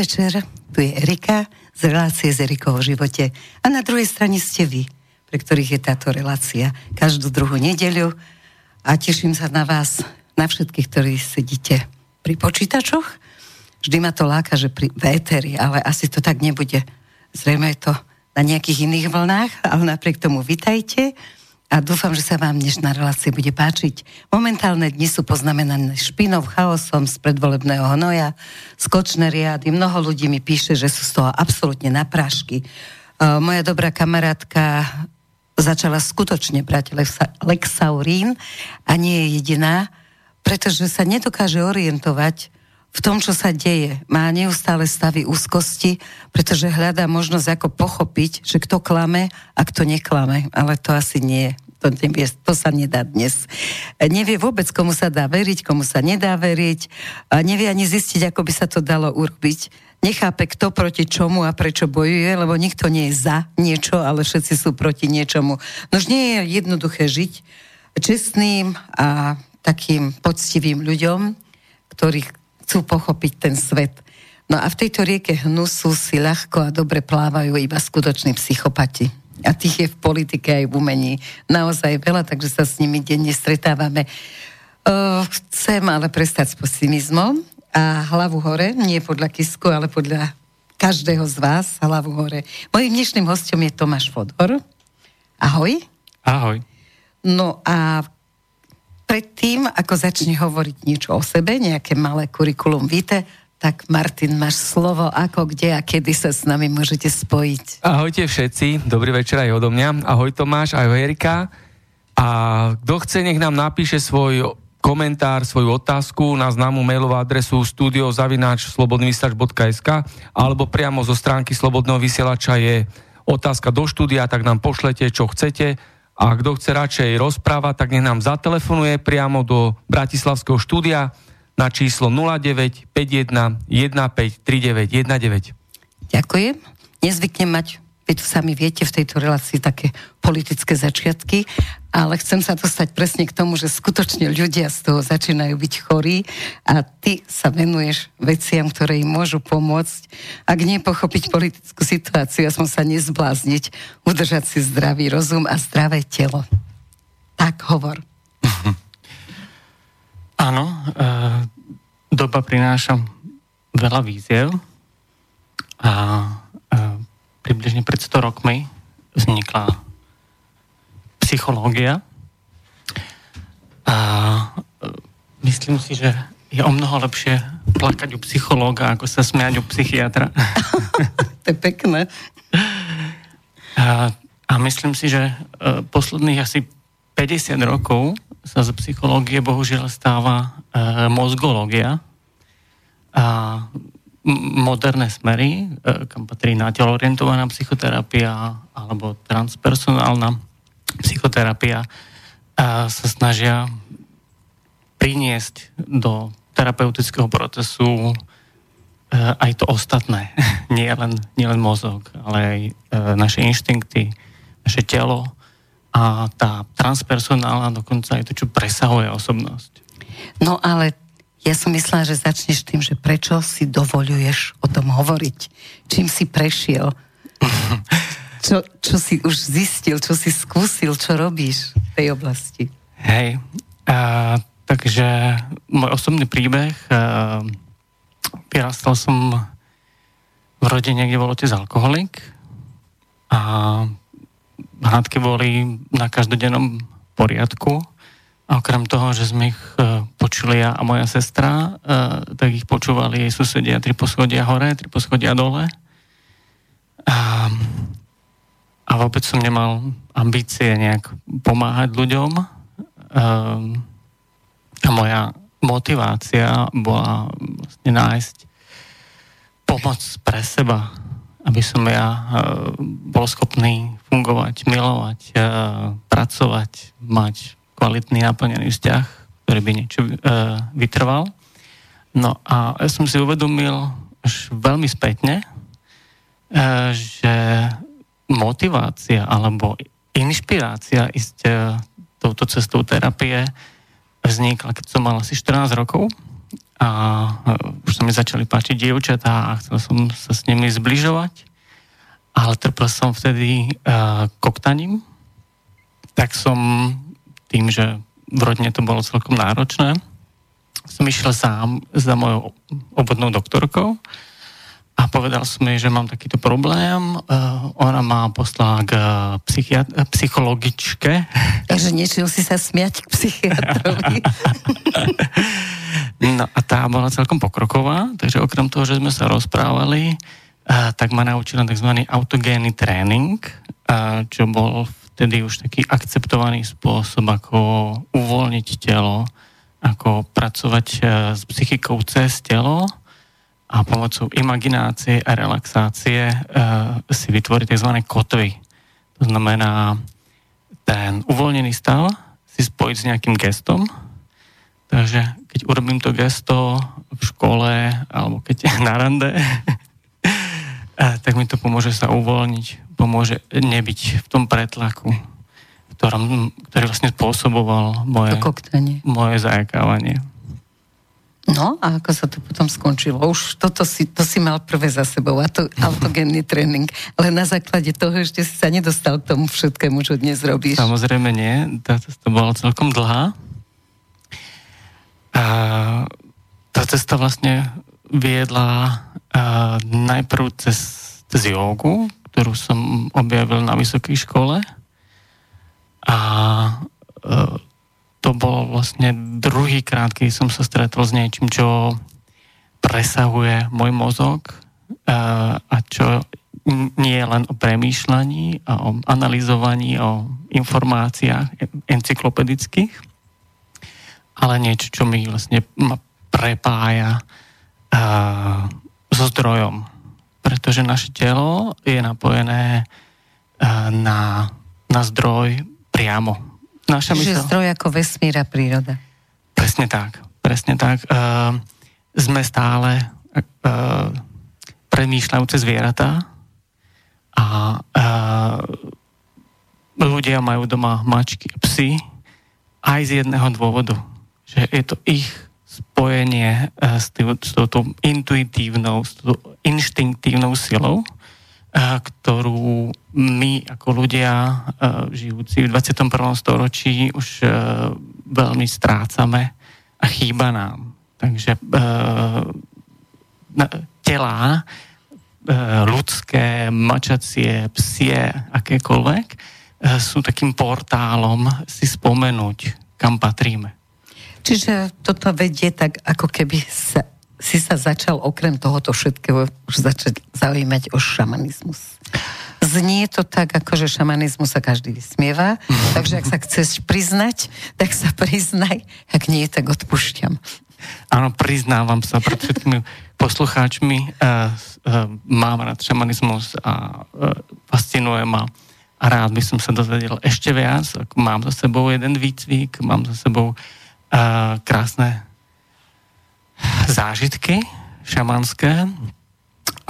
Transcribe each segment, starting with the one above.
Večer, tu je Erika z relácie z Erikou o živote a na druhej strane ste vy, pre ktorých je táto relácia každú druhú nedeľu a teším sa na vás, na všetkých, ktorí sedíte pri počítačoch. Vždy ma to láka, že pri véteri, ale asi to tak nebude. Zrejme je to na nejakých iných vlnách, ale napriek tomu vitajte a dúfam, že sa vám dnešná relácia bude páčiť. Momentálne dni sú poznamenané špinou, chaosom z predvolebného hnoja, skočné riady. Mnoho ľudí mi píše, že sú z toho absolútne na prášky. Uh, moja dobrá kamarátka začala skutočne brať Lexaurín a nie je jediná, pretože sa nedokáže orientovať v tom, čo sa deje. Má neustále stavy úzkosti, pretože hľadá možnosť ako pochopiť, že kto klame a kto neklame. Ale to asi nie to, nevie, to sa nedá dnes. Nevie vôbec, komu sa dá veriť, komu sa nedá veriť. A nevie ani zistiť, ako by sa to dalo urobiť. Nechápe, kto proti čomu a prečo bojuje, lebo nikto nie je za niečo, ale všetci sú proti niečomu. Nož nie je jednoduché žiť čestným a takým poctivým ľuďom, ktorých chcú pochopiť ten svet. No a v tejto rieke hnusu si ľahko a dobre plávajú iba skutoční psychopati. A tých je v politike aj v umení naozaj veľa, takže sa s nimi denne stretávame. Uh, chcem ale prestať s pesimizmom a hlavu hore, nie podľa Kisku, ale podľa každého z vás, hlavu hore. Mojím dnešným hostom je Tomáš Fodor. Ahoj. Ahoj. No a predtým, ako začne hovoriť niečo o sebe, nejaké malé kurikulum vitae, tak Martin, máš slovo, ako, kde a kedy sa s nami môžete spojiť. Ahojte všetci, dobrý večer aj odo mňa. Ahoj Tomáš, ahoj Erika. A kto chce, nech nám napíše svoj komentár, svoju otázku na známu mailovú adresu studiozavináč.slobodnyvysielač.sk alebo priamo zo stránky Slobodného vysielača je otázka do štúdia, tak nám pošlete, čo chcete a kto chce radšej rozprávať, tak nech nám zatelefonuje priamo do Bratislavského štúdia na číslo 0951 153919. Ďakujem. Nezvyknem mať tu sami viete v tejto relácii také politické začiatky, ale chcem sa dostať presne k tomu, že skutočne ľudia z toho začínajú byť chorí a ty sa venuješ veciam, ktoré im môžu pomôcť. Ak nie pochopiť politickú situáciu, ja som sa nezblázniť, udržať si zdravý rozum a zdravé telo. Tak hovor. Áno, e, doba prináša veľa víziev a približne pred 100 rokmi vznikla psychológia. A e, myslím si, že je o mnoho lepšie plakať u psychológa, ako sa smiať u psychiatra. to je pekné. A, a myslím si, že e, posledných asi 50 rokov sa z psychológie bohužiaľ stáva e, mozgológia. A moderné smery, e, kam patrí telo orientovaná psychoterapia alebo transpersonálna psychoterapia, a sa snažia priniesť do terapeutického procesu e, aj to ostatné. nie, len, nie len mozog, ale aj e, naše inštinkty, naše telo a tá transpersonálna dokonca aj to, čo presahuje osobnosť. No ale ja som myslela, že začneš tým, že prečo si dovoluješ o tom hovoriť. Čím si prešiel. Čo, čo si už zistil, čo si skúsil, čo robíš v tej oblasti. Hej, a, takže môj osobný príbeh, a, vyrastal som v rodine, kde bol otec alkoholik a hádky boli na každodennom poriadku a okrem toho, že sme ich e, počuli ja a moja sestra, e, tak ich počúvali jej susedia tri poschodia hore, tri poschodia dole. A, a vôbec som nemal ambície nejak pomáhať ľuďom. E, a moja motivácia bola vlastne nájsť pomoc pre seba, aby som ja bol schopný fungovať, milovať, pracovať, mať kvalitný, naplnený vzťah, ktorý by niečo uh, vytrval. No a ja som si uvedomil až veľmi spätne, uh, že motivácia alebo inšpirácia ísť uh, touto cestou terapie vznikla, keď som mal asi 14 rokov a už sa mi začali páčiť dievčatá a chcel som sa s nimi zbližovať, ale trpel som vtedy uh, koktaním, tak som tým, že v rodine to bolo celkom náročné, som išiel sám za mojou obvodnou doktorkou a povedal som jej, že mám takýto problém. Uh, ona ma poslala k psychiat- psychologičke. Takže nešiel si sa smiať k psychiatrovi. No a tá bola celkom pokroková, takže okrem toho, že sme sa rozprávali, a, tak ma naučila tzv. autogénny tréning, a, čo bol vtedy už taký akceptovaný spôsob, ako uvoľniť telo, ako pracovať a, s psychikou cez telo a pomocou imaginácie a relaxácie a, si vytvoriť tzv. kotvy. To znamená ten uvoľnený stav si spojiť s nejakým gestom, Takže keď urobím to gesto v škole alebo keď na rande, tak mi to pomôže sa uvoľniť, pomôže nebyť v tom pretlaku, ktorom, ktorý vlastne spôsoboval moje, moje zajakávanie. No a ako sa to potom skončilo? Už toto si, to si mal prvé za sebou, a to autogenný tréning. Ale na základe toho ešte si sa nedostal k tomu všetkému, čo dnes robíš. Samozrejme nie, to, to bola celkom dlhá. A tá cesta vlastne viedla a, najprv cez, cez jogu, ktorú som objavil na vysokej škole. A, a to bol vlastne druhý krát, keď som sa stretol s niečím, čo presahuje môj mozog a, a čo nie je len o premýšľaní a o analyzovaní, o informáciách encyklopedických, ale niečo, čo mi vlastne ma prepája uh, so zdrojom. Pretože naše telo je napojené uh, na, na zdroj priamo. Naša Čiže mysl... zdroj ako vesmír a príroda. Presne tak. Presne tak. Uh, sme stále uh, premýšľajúce zvieratá a uh, ľudia majú doma mačky a psy aj z jedného dôvodu že je to ich spojenie eh, s, tým, s touto intuitívnou, s touto inštinktívnou silou, eh, ktorú my ako ľudia eh, žijúci v 21. storočí už veľmi strácame a chýba nám. Takže telá ľudské, mačacie, psie, akékoľvek, sú takým portálom si spomenúť, kam patríme. Čiže toto vedie tak, ako keby sa, si sa začal okrem tohoto všetkého už začať zaujímať o šamanizmus. Znie to tak, ako že šamanizmus sa každý vysmieva, takže ak sa chceš priznať, tak sa priznaj, ak nie, tak odpúšťam. Áno, priznávam sa pred všetkými poslucháčmi. Uh, uh, mám rád šamanizmus a uh, fascinuje ma a rád by som sa dozvedel ešte viac. Mám za sebou jeden výcvik, mám za sebou krásne zážitky šamanské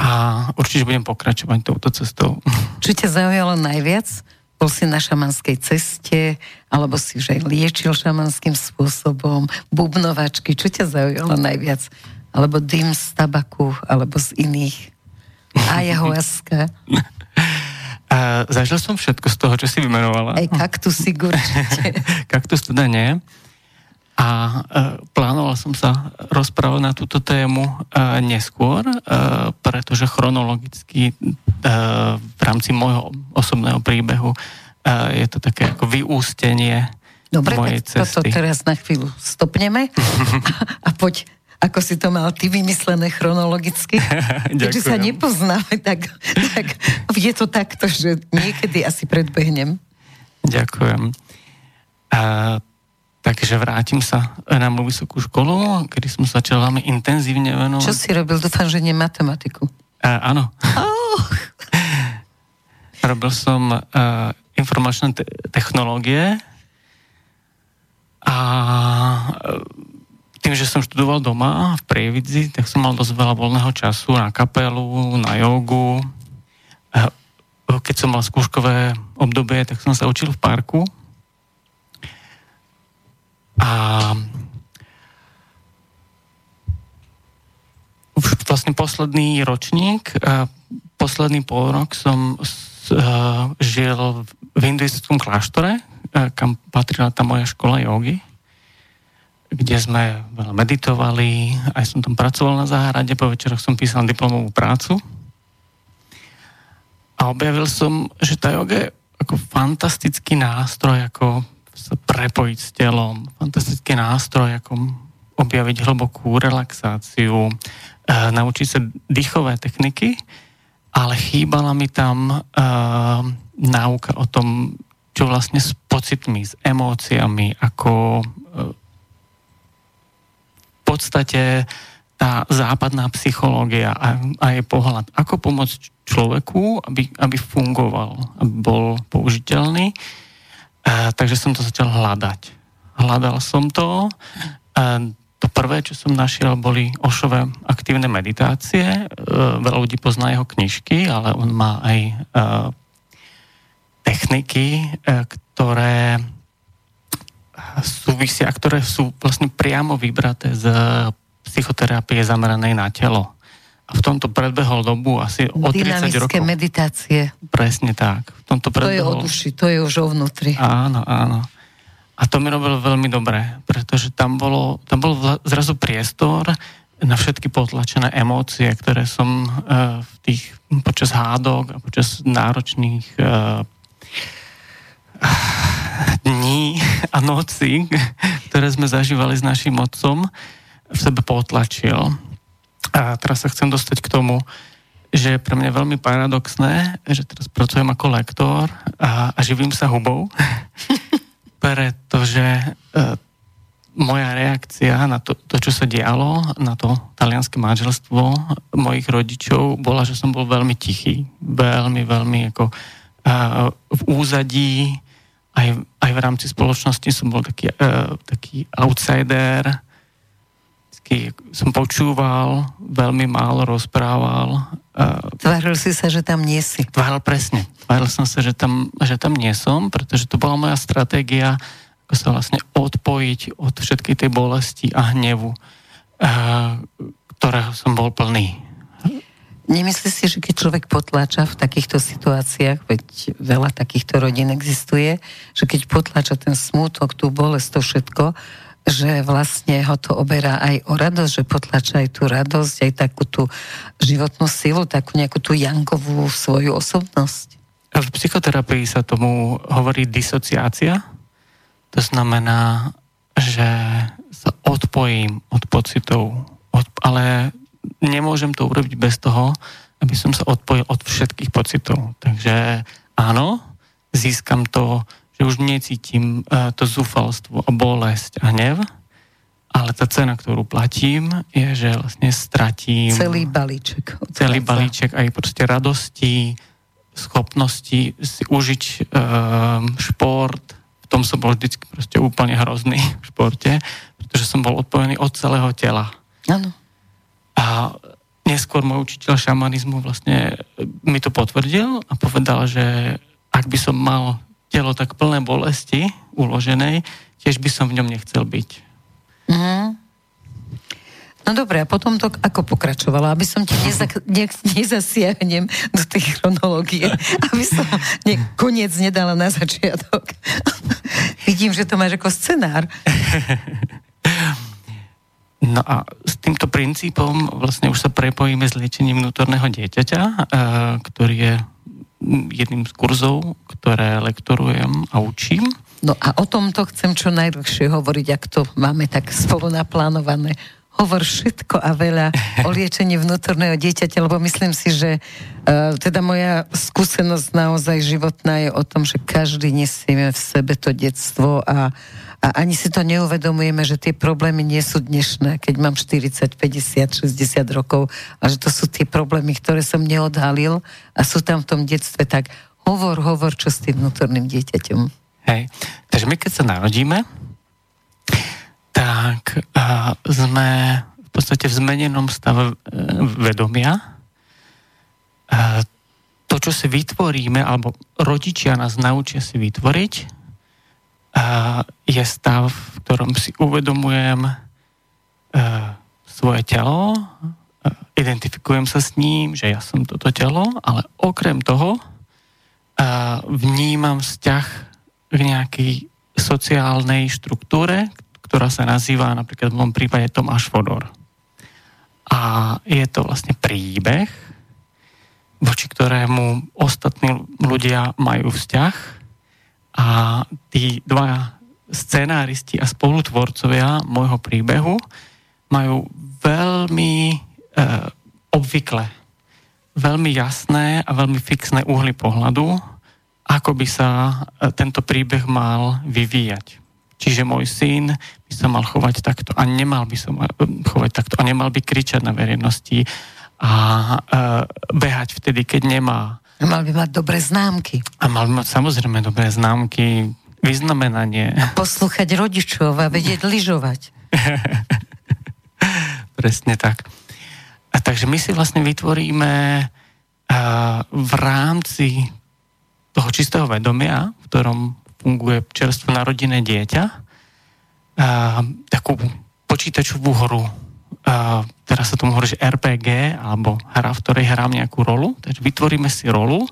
a určite budem pokračovať touto cestou. Čo ťa zaujalo najviac? Bol si na šamanskej ceste, alebo si už aj liečil šamanským spôsobom, bubnovačky, čo ťa zaujalo najviac? Alebo dym z tabaku, alebo z iných? Ayahuasca? A zažil som všetko z toho, čo si vymenovala. Aj kaktusy určite. Kaktus teda nie. A e, plánoval som sa rozprávať na túto tému e, neskôr, e, pretože chronologicky v rámci môjho osobného príbehu je to také ako vyústenie Dobre, mojej tak cesty. toto teraz na chvíľu stopneme a, a poď ako si to mal ty vymyslené chronologicky. Keďže sa nepoznáme, tak, tak je to takto, že niekedy asi predbehnem. Ďakujem. A Takže vrátim sa na moju vysokú školu, kedy som začal veľmi intenzívne venovať. Čo si robil? Dúfam, že nie matematiku. Uh, áno. Oh. robil som uh, informačné te- technológie a tým, že som študoval doma v Prievidzi, tak som mal dosť veľa voľného času na kapelu, na jogu. Keď som mal skúškové obdobie, tak som sa učil v parku a vlastne posledný ročník, posledný pol rok som žil v hinduistickom kláštore, kam patrila tá moja škola jogy, kde sme veľa meditovali, aj som tam pracoval na záhrade, po večeroch som písal diplomovú prácu. A objavil som, že tá yoga je ako fantastický nástroj, ako sa prepojiť s telom, fantastický nástroj, ako objaviť hlbokú relaxáciu, e, naučiť sa dýchové techniky, ale chýbala mi tam e, náuka o tom, čo vlastne s pocitmi, s emóciami, ako e, v podstate tá západná psychológia a, a jej pohľad, ako pomôcť človeku, aby, aby fungoval, aby bol použiteľný. E, takže som to začal hľadať. Hľadal som to. E, to prvé, čo som našiel, boli Ošové aktívne meditácie. E, veľa ľudí pozná jeho knižky, ale on má aj techniky, ktoré súvisia, ktoré sú vlastne priamo vybraté z psychoterapie zameranej na telo. A v tomto predbehol dobu asi o 30 rokov. meditácie. Presne tak. V tomto predbehol... To je o duši, to je už o vnútri. Áno, áno. A to mi robilo veľmi dobre, pretože tam, bolo, tam bol zrazu priestor na všetky potlačené emócie, ktoré som uh, v tých, počas hádok a počas náročných uh, dní a noci, ktoré sme zažívali s našim otcom, v sebe potlačil. A teraz sa chcem dostať k tomu, že je pre mňa veľmi paradoxné, že teraz pracujem ako lektor a, a živím sa hubou pretože e, moja reakcia na to, to, čo sa dialo, na to talianské manželstvo mojich rodičov, bola, že som bol veľmi tichý. Veľmi, veľmi ako e, v úzadí, aj, aj v rámci spoločnosti som bol taký, e, taký outsider, som počúval, veľmi málo rozprával. Tváril si sa, že tam nie si. Tváril presne. Tváril som sa, že tam, že tam nie som, pretože to bola moja stratégia, ako sa vlastne odpojiť od všetkej tej bolesti a hnevu, ktorého som bol plný. Nemyslíš si, že keď človek potláča v takýchto situáciách, veď veľa takýchto rodín existuje, že keď potláča ten smútok, tú bolesť, to všetko, že vlastne ho to oberá aj o radosť, že potlača aj tú radosť, aj takú tú životnú silu, takú nejakú tú jankovú svoju osobnosť. V psychoterapii sa tomu hovorí disociácia. To znamená, že sa odpojím od pocitov, od, ale nemôžem to urobiť bez toho, aby som sa odpojil od všetkých pocitov. Takže áno, získam to že už necítim uh, to zúfalstvo a bolesť a hnev, ale tá cena, ktorú platím, je, že vlastne stratím... Celý balíček. Celý balíček aj proste radosti, schopnosti si užiť uh, šport. V tom som bol vždycky proste úplne hrozný v športe, pretože som bol odpojený od celého tela. Áno. A neskôr môj učiteľ šamanizmu vlastne mi to potvrdil a povedal, že ak by som mal telo tak plné bolesti uloženej, tiež by som v ňom nechcel byť. Mm. No dobre, a potom to ako pokračovalo? Aby som ti neza, ne, nezasiahnem do tej chronológie, aby som ne, koniec nedala na začiatok. Vidím, že to máš ako scenár. No a s týmto princípom vlastne už sa prepojíme s liečením vnútorného dieťaťa, eh, ktorý je jedným z kurzov, ktoré lektorujem a učím. No a o tomto chcem čo najdlhšie hovoriť, ak to máme tak spolu naplánované. Hovor všetko a veľa o liečení vnútorného dieťaťa, lebo myslím si, že uh, teda moja skúsenosť naozaj životná je o tom, že každý nesieme v sebe to detstvo a a ani si to neuvedomujeme, že tie problémy nie sú dnešné, keď mám 40, 50, 60 rokov a že to sú tie problémy, ktoré som neodhalil a sú tam v tom detstve, tak hovor, hovor, čo s tým vnútorným dieťaťom. Hej, takže my keď sa narodíme, tak uh, sme v podstate v zmenenom stave uh, vedomia. Uh, to, čo si vytvoríme, alebo rodičia nás naučia si vytvoriť, je stav, v ktorom si uvedomujem svoje telo, identifikujem sa s ním, že ja som toto telo, ale okrem toho vnímam vzťah k nejakej sociálnej štruktúre, ktorá sa nazýva napríklad v mojom prípade Tomáš Fodor. A je to vlastne príbeh, voči ktorému ostatní ľudia majú vzťah a tí dva scenáristi a spolutvorcovia môjho príbehu majú veľmi e, obvykle veľmi jasné a veľmi fixné uhly pohľadu, ako by sa e, tento príbeh mal vyvíjať. Čiže môj syn by sa mal chovať takto a nemal by sa chovať takto a nemal by kričať na verejnosti a e, behať vtedy, keď nemá. A mal by mať dobré známky. A mal by mať samozrejme dobré známky, vyznamenanie. A poslúchať rodičov a vedieť lyžovať. Presne tak. A takže my si vlastne vytvoríme v rámci toho čistého vedomia, v ktorom funguje čerstvo narodené dieťa, takú počítačovú hru. Teraz sa tomu hovorí, že RPG, alebo hra, v ktorej hrám nejakú rolu. Takže vytvoríme si rolu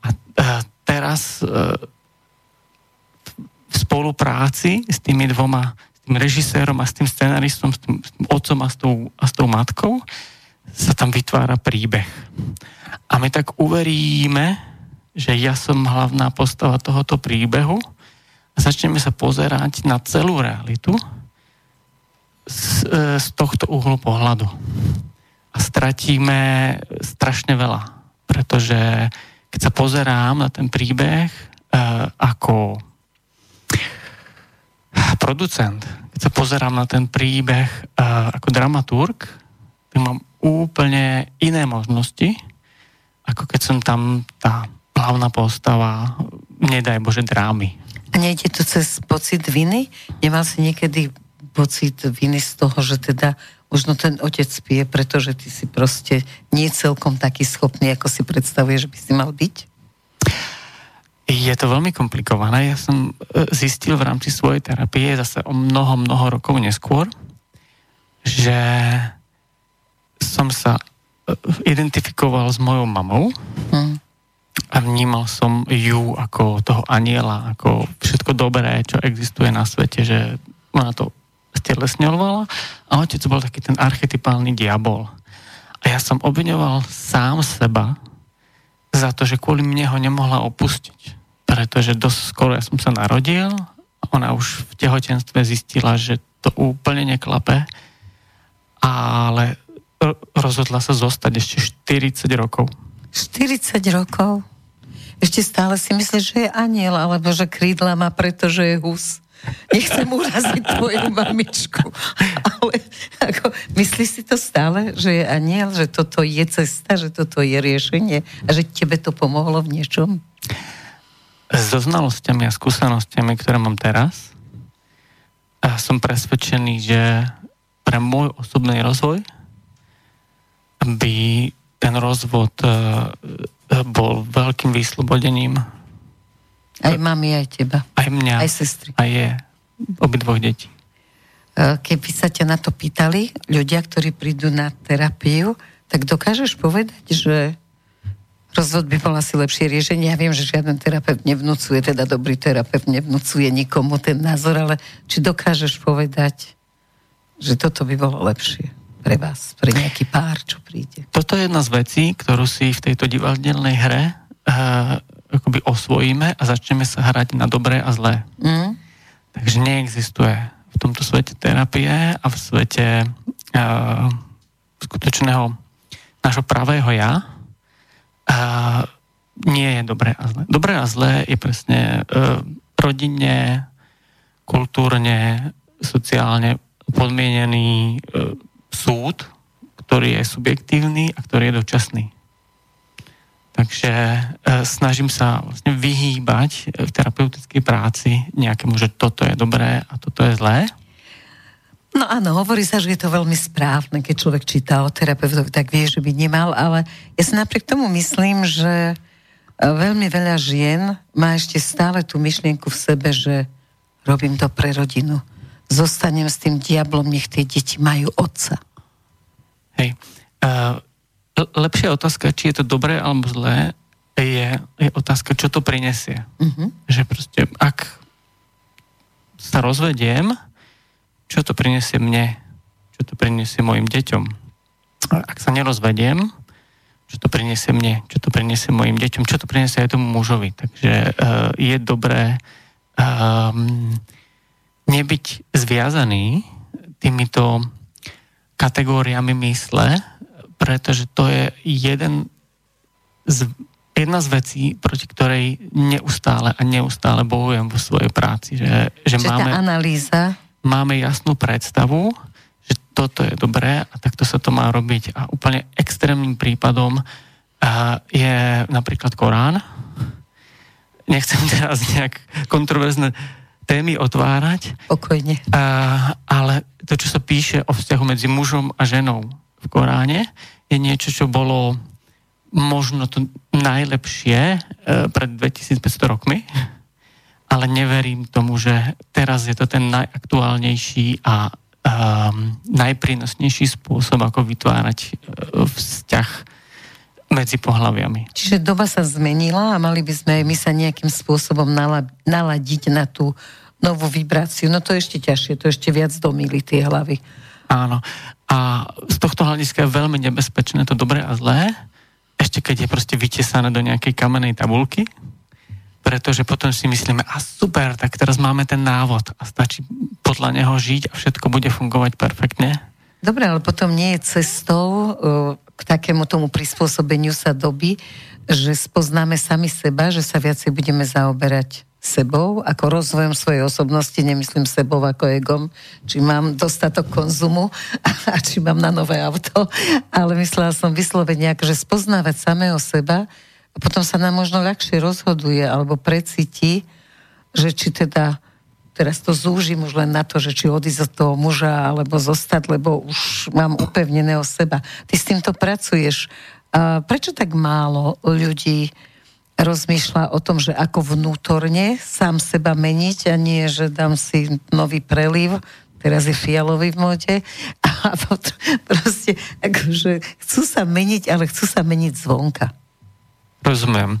a teraz uh, v spolupráci s tými dvoma, s tým režisérom a s tým scenaristom, s tým, s tým otcom a s tou, a s tou matkou, sa tam vytvára príbeh. A my tak uveríme, že ja som hlavná postava tohoto príbehu a začneme sa pozerať na celú realitu z, e, z tohto uhlu pohľadu. A stratíme strašne veľa, pretože keď sa pozerám na ten príbeh e, ako producent, keď sa pozerám na ten príbeh e, ako dramaturg, tak mám úplne iné možnosti, ako keď som tam tá hlavná postava, nedaj Bože, drámy. A nejde to cez pocit viny? Nemal si niekedy pocit viny z toho, že teda možno ten otec pije, pretože ty si proste nie celkom taký schopný, ako si predstavuješ, že by si mal byť? Je to veľmi komplikované. Ja som e, zistil v rámci svojej terapie zase o mnoho, mnoho rokov neskôr, že som sa e, identifikoval s mojou mamou hmm. a vnímal som ju ako toho aniela, ako všetko dobré, čo existuje na svete, že ona to stelesňovala a otec bol taký ten archetypálny diabol. A ja som obviňoval sám seba za to, že kvôli mne ho nemohla opustiť. Pretože dosť skoro ja som sa narodil, ona už v tehotenstve zistila, že to úplne neklape, ale rozhodla sa zostať ešte 40 rokov. 40 rokov? Ešte stále si myslíš, že je aniel, alebo že krídla má, pretože je hus. Nechcem uraziť tvoju mamičku. Ale ako, myslíš si to stále, že je aniel, že toto je cesta, že toto je riešenie a že tebe to pomohlo v niečom? So znalosťami a skúsenostiami, ktoré mám teraz, a som presvedčený, že pre môj osobný rozvoj by ten rozvod e, e, bol veľkým vyslobodením. Aj mami, aj teba. Aj mňa. Aj sestry. Aj je. Obidvoch detí. E, keby sa ťa na to pýtali ľudia, ktorí prídu na terapiu, tak dokážeš povedať, že rozvod by bol asi lepšie riešenie. Ja viem, že žiaden terapeut nevnúcuje, teda dobrý terapeut nevnúcuje nikomu ten názor, ale či dokážeš povedať, že toto by bolo lepšie? pre vás, pre nejaký pár, čo príde? Toto je jedna z vecí, ktorú si v tejto divadelnej hre uh, akoby osvojíme a začneme sa hrať na dobré a zlé. Mm. Takže neexistuje v tomto svete terapie a v svete uh, skutočného nášho pravého ja uh, nie je dobré a zlé. Dobré a zlé je presne uh, rodinne, kultúrne, sociálne podmienený uh, súd, ktorý je subjektívny a ktorý je dočasný. Takže e, snažím sa vlastne vyhýbať v terapeutickej práci nejakému, že toto je dobré a toto je zlé. No áno, hovorí sa, že je to veľmi správne, keď človek číta o terapeutovi, tak vie, že by nemal, ale ja si napriek tomu myslím, že e, veľmi veľa žien má ešte stále tú myšlienku v sebe, že robím to pre rodinu zostanem s tým diablom, nech tie deti majú otca. Hej. Uh, lepšia otázka, či je to dobré alebo zlé, je, je otázka, čo to prinesie. Uh-huh. Že proste, ak sa rozvediem, čo to prinesie mne, čo to prinesie mojim deťom. Ak sa nerozvediem, čo to prinesie mne, čo to prinesie mojim deťom, čo to prinesie aj tomu mužovi. Takže uh, je dobré um, nebyť zviazaný týmito kategóriami mysle, pretože to je jeden z, jedna z vecí, proti ktorej neustále a neustále bojujem vo svojej práci. Že, že Čiže máme, tá analýza? Máme jasnú predstavu, že toto je dobré a takto sa to má robiť. A úplne extrémnym prípadom uh, je napríklad Korán. Nechcem teraz nejak kontroverzne témy otvárať. Pokojne. Uh, ale to, čo sa píše o vzťahu medzi mužom a ženou v Koráne, je niečo, čo bolo možno to najlepšie uh, pred 2500 rokmi, ale neverím tomu, že teraz je to ten najaktuálnejší a um, najprínosnejší spôsob, ako vytvárať uh, vzťah medzi pohľaviami. Čiže doba sa zmenila a mali by sme my sa nejakým spôsobom naladiť na tú novú vibráciu. No to je ešte ťažšie, to ešte viac domýli tie hlavy. Áno. A z tohto hľadiska je veľmi nebezpečné to dobré a zlé, ešte keď je proste vytesané do nejakej kamenej tabulky, pretože potom si myslíme, a super, tak teraz máme ten návod a stačí podľa neho žiť a všetko bude fungovať perfektne. Dobre, ale potom nie je cestou uh, k takému tomu prispôsobeniu sa doby, že spoznáme sami seba, že sa viacej budeme zaoberať sebou, ako rozvojom svojej osobnosti, nemyslím sebou ako egom, či mám dostatok konzumu a či mám na nové auto, ale myslela som vyslovene že spoznávať samého seba a potom sa nám možno ľahšie rozhoduje alebo precíti, že či teda teraz to zúžim už len na to, že či odísť od toho muža alebo zostať, lebo už mám upevneného seba. Ty s týmto pracuješ. A prečo tak málo ľudí rozmýšľa o tom, že ako vnútorne sám seba meniť a nie, že dám si nový preliv, teraz je fialový v móde a potom proste akože chcú sa meniť, ale chcú sa meniť zvonka. Rozumiem.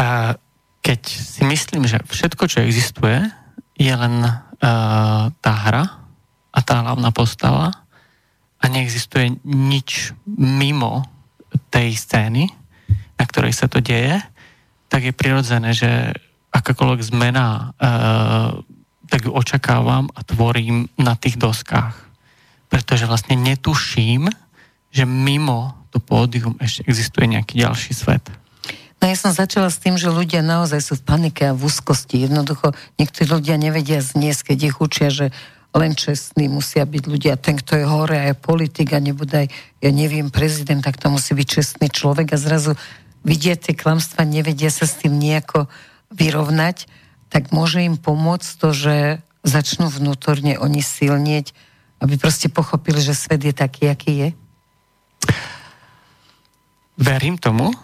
A keď si myslím, že všetko, čo existuje, je len uh, tá hra a tá hlavná postava a neexistuje nič mimo tej scény, na ktorej sa to deje, tak je prirodzené, že akákoľvek zmena, e, tak ju očakávam a tvorím na tých doskách. Pretože vlastne netuším, že mimo to pódium ešte existuje nejaký ďalší svet. No ja som začala s tým, že ľudia naozaj sú v panike a v úzkosti. Jednoducho niektorí ľudia nevedia zniesť, keď ich učia, že len čestní musia byť ľudia. Ten, kto je hore a je politik a nebude aj, ja neviem, prezident, tak to musí byť čestný človek a zrazu vidia tie klamstva, nevedia sa s tým nejako vyrovnať, tak môže im pomôcť to, že začnú vnútorne oni silnieť, aby proste pochopili, že svet je taký, aký je? Verím tomu,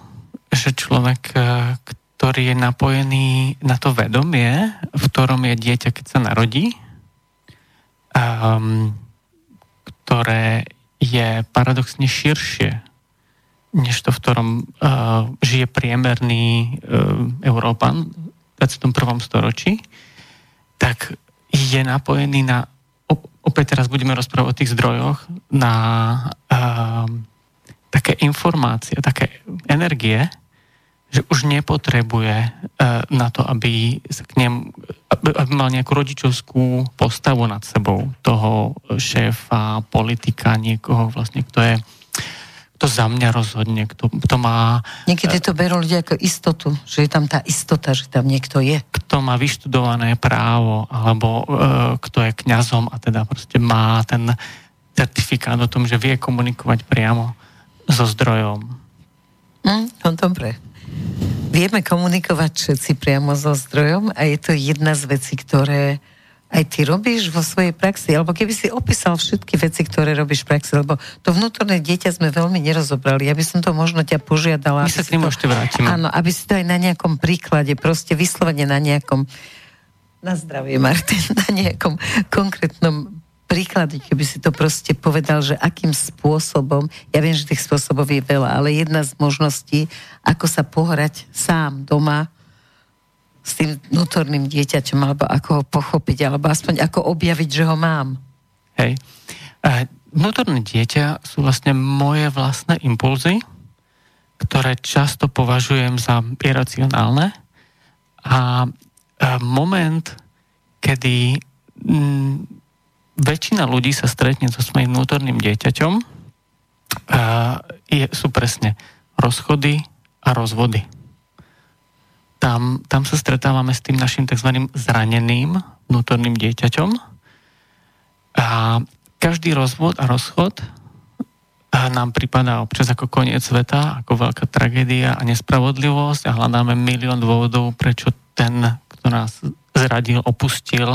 že človek, eh, ktorý je napojený na to vedomie, v ktorom je dieťa, keď sa narodí, um, ktoré je paradoxne širšie než to, v ktorom uh, žije priemerný uh, Európan v 21. storočí, tak je napojený na, opäť teraz budeme rozprávať o tých zdrojoch, na uh, také informácie, také energie, že už nepotrebuje uh, na to, aby sa k nemu, aby, aby mal nejakú rodičovskú postavu nad sebou toho šéfa, politika, niekoho vlastne, kto je kto za mňa rozhodne, kto, kto má... Niekedy to berú ľudia ako istotu, že je tam tá istota, že tam niekto je. Kto má vyštudované právo, alebo e, kto je kňazom a teda proste má ten certifikát o tom, že vie komunikovať priamo so zdrojom. Mm, no dobre. Vieme komunikovať všetci priamo so zdrojom a je to jedna z vecí, ktoré aj ty robíš vo svojej praxi, alebo keby si opísal všetky veci, ktoré robíš v praxi, lebo to vnútorné dieťa sme veľmi nerozobrali. Ja by som to možno ťa požiadala. My sa k nemu ešte vrátime. Áno, aby si to aj na nejakom príklade, proste vyslovene na nejakom, na zdravie Martin, na nejakom konkrétnom príklady, keby si to proste povedal, že akým spôsobom, ja viem, že tých spôsobov je veľa, ale jedna z možností, ako sa pohrať sám doma s tým vnútorným dieťaťom, alebo ako ho pochopiť, alebo aspoň ako objaviť, že ho mám. Hej. Vnútorné dieťa sú vlastne moje vlastné impulzy, ktoré často považujem za iracionálne. A moment, kedy m, väčšina ľudí sa stretne so svojím vnútorným dieťaťom, je, sú presne rozchody a rozvody tam, tam sa stretávame s tým našim tzv. zraneným vnútorným dieťaťom. A každý rozvod a rozchod nám pripadá občas ako koniec sveta, ako veľká tragédia a nespravodlivosť a hľadáme milión dôvodov, prečo ten, kto nás zradil, opustil,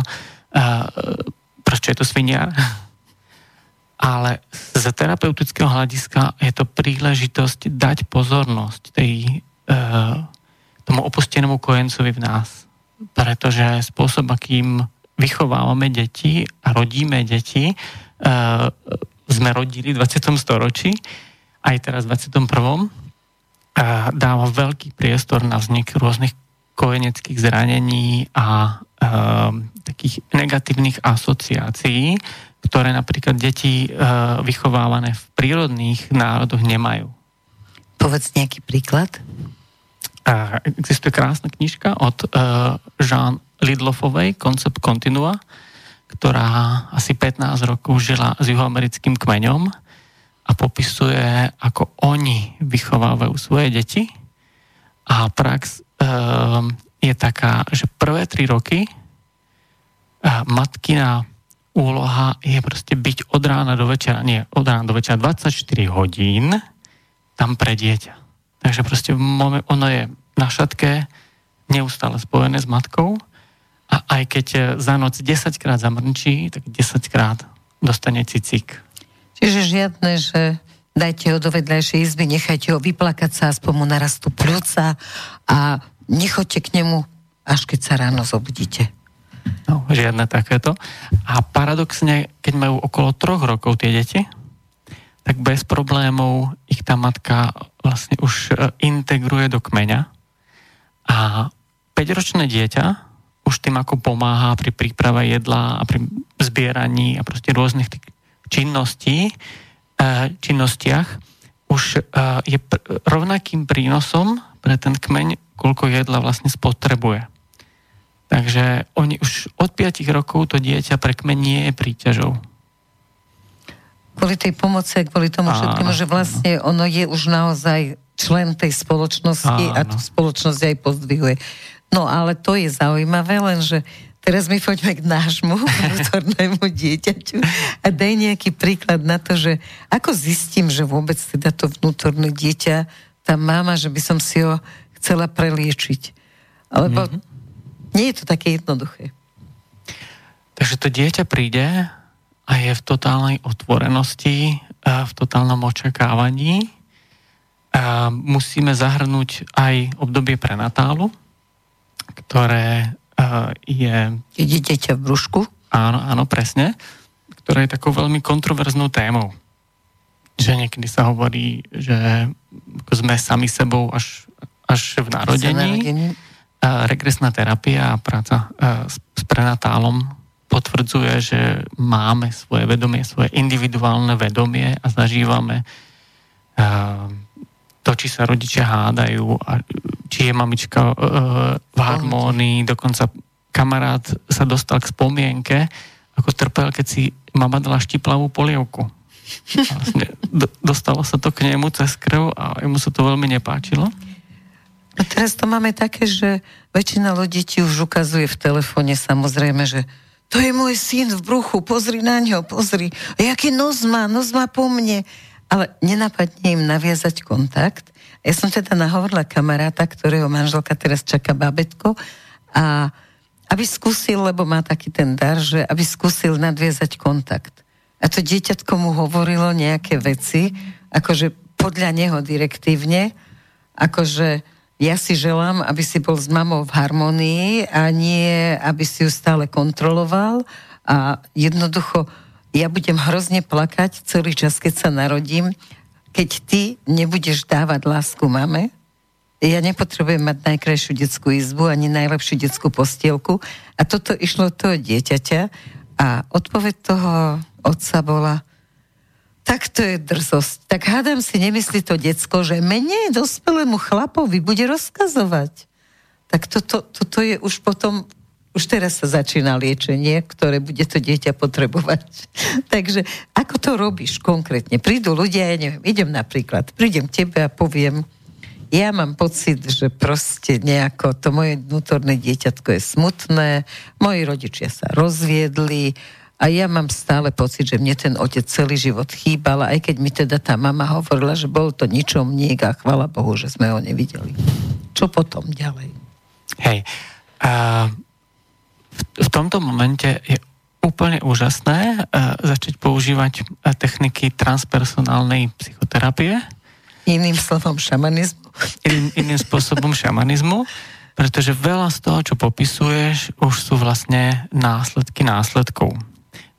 prečo je to sviniar. Ale z terapeutického hľadiska je to príležitosť dať pozornosť tej tomu opustenému kojencovi v nás. Pretože spôsob, akým vychovávame deti a rodíme deti, uh, sme rodili v 20. storočí, aj teraz v 21. Uh, dáva veľký priestor na vznik rôznych kojeneckých zranení a takých negatívnych asociácií, ktoré napríklad deti uh, vychovávané v prírodných národoch nemajú. Povedz nejaký príklad existuje krásna knižka od uh, Jean Lidlofovej, Koncept Continua, ktorá asi 15 rokov žila s juhoamerickým kmeňom a popisuje, ako oni vychovávajú svoje deti. A prax uh, je taká, že prvé tri roky matkina úloha je proste byť od rána do večera, nie, od rána do večera 24 hodín tam pre dieťa. Takže proste ono je na šatke, neustále spojené s matkou a aj keď za noc 10 krát zamrnčí, tak 10 krát dostane cicik. Čiže žiadne, že dajte ho do vedľajšej izby, nechajte ho vyplakať sa, aspoň mu narastú plúca a nechoďte k nemu, až keď sa ráno zobudíte. No, žiadne takéto. A paradoxne, keď majú okolo troch rokov tie deti, tak bez problémov ich tá matka vlastne už e, integruje do kmeňa a 5-ročné dieťa už tým ako pomáha pri príprave jedla a pri zbieraní a proste rôznych tých činností, e, činnostiach už e, je rovnakým prínosom pre ten kmeň, koľko jedla vlastne spotrebuje. Takže oni už od 5 rokov to dieťa pre kmeň nie je príťažou kvôli tej pomoci, kvôli tomu všetkému, že vlastne ono je už naozaj člen tej spoločnosti áno. a tú spoločnosť aj pozdvihuje. No ale to je zaujímavé, lenže teraz my poďme k nášmu vnútornému dieťaťu a daj nejaký príklad na to, že ako zistím, že vôbec teda to vnútorné dieťa, tá mama, že by som si ho chcela preliečiť. Lebo mm-hmm. Nie je to také jednoduché. Takže to dieťa príde a je v totálnej otvorenosti, v totálnom očakávaní. A musíme zahrnúť aj obdobie prenatálu, ktoré je... Je dieťa v brúšku? Áno, áno, presne. Ktoré je takou veľmi kontroverznou témou. Že niekedy sa hovorí, že sme sami sebou až, až v narodení. Regresná terapia a práca s, s prenatálom potvrdzuje, že máme svoje vedomie, svoje individuálne vedomie a zažívame uh, to, či sa rodičia hádajú, a či je mamička uh, v harmónii, dokonca kamarát sa dostal k spomienke, ako trpel, keď si mama dala štiplavú polievku. Vlastne dostalo sa to k nemu cez krv a mu sa to veľmi nepáčilo. A teraz to máme také, že väčšina ľudí ti už ukazuje v telefóne samozrejme, že to je môj syn v bruchu, pozri na ňo, pozri. A jaký nos má, nos má po mne. Ale nenapadne im naviazať kontakt. Ja som teda nahovorila kamaráta, ktorého manželka teraz čaká babetko a aby skúsil, lebo má taký ten dar, že aby skúsil nadviazať kontakt. A to dieťatko mu hovorilo nejaké veci, akože podľa neho direktívne, akože ja si želám, aby si bol s mamou v harmonii a nie, aby si ju stále kontroloval. A jednoducho ja budem hrozne plakať celý čas, keď sa narodím, keď ty nebudeš dávať lásku mame, ja nepotrebujem mať najkrajšiu detskú izbu ani najlepšiu detskú postielku. A toto išlo toho dieťaťa. A odpoveď toho otca bola, tak to je drzosť. Tak hádam si, nemyslí to decko, že menej dospelému chlapovi bude rozkazovať. Tak toto, toto je už potom, už teraz sa začína liečenie, ktoré bude to dieťa potrebovať. Takže ako to robíš konkrétne? Prídu ľudia, ja neviem, idem napríklad, prídem k tebe a poviem, ja mám pocit, že proste nejako to moje vnútorné dieťatko je smutné, moji rodičia sa rozviedli a ja mám stále pocit, že mne ten otec celý život chýbal, aj keď mi teda tá mama hovorila, že bol to ničomník a chvala Bohu, že sme ho nevideli. Čo potom ďalej? Hej, uh, v, tomto momente je úplne úžasné uh, začať používať uh, techniky transpersonálnej psychoterapie. Iným slovom šamanizmu iným, iným spôsobom šamanizmu, pretože veľa z toho, čo popisuješ, už sú vlastne následky následkov.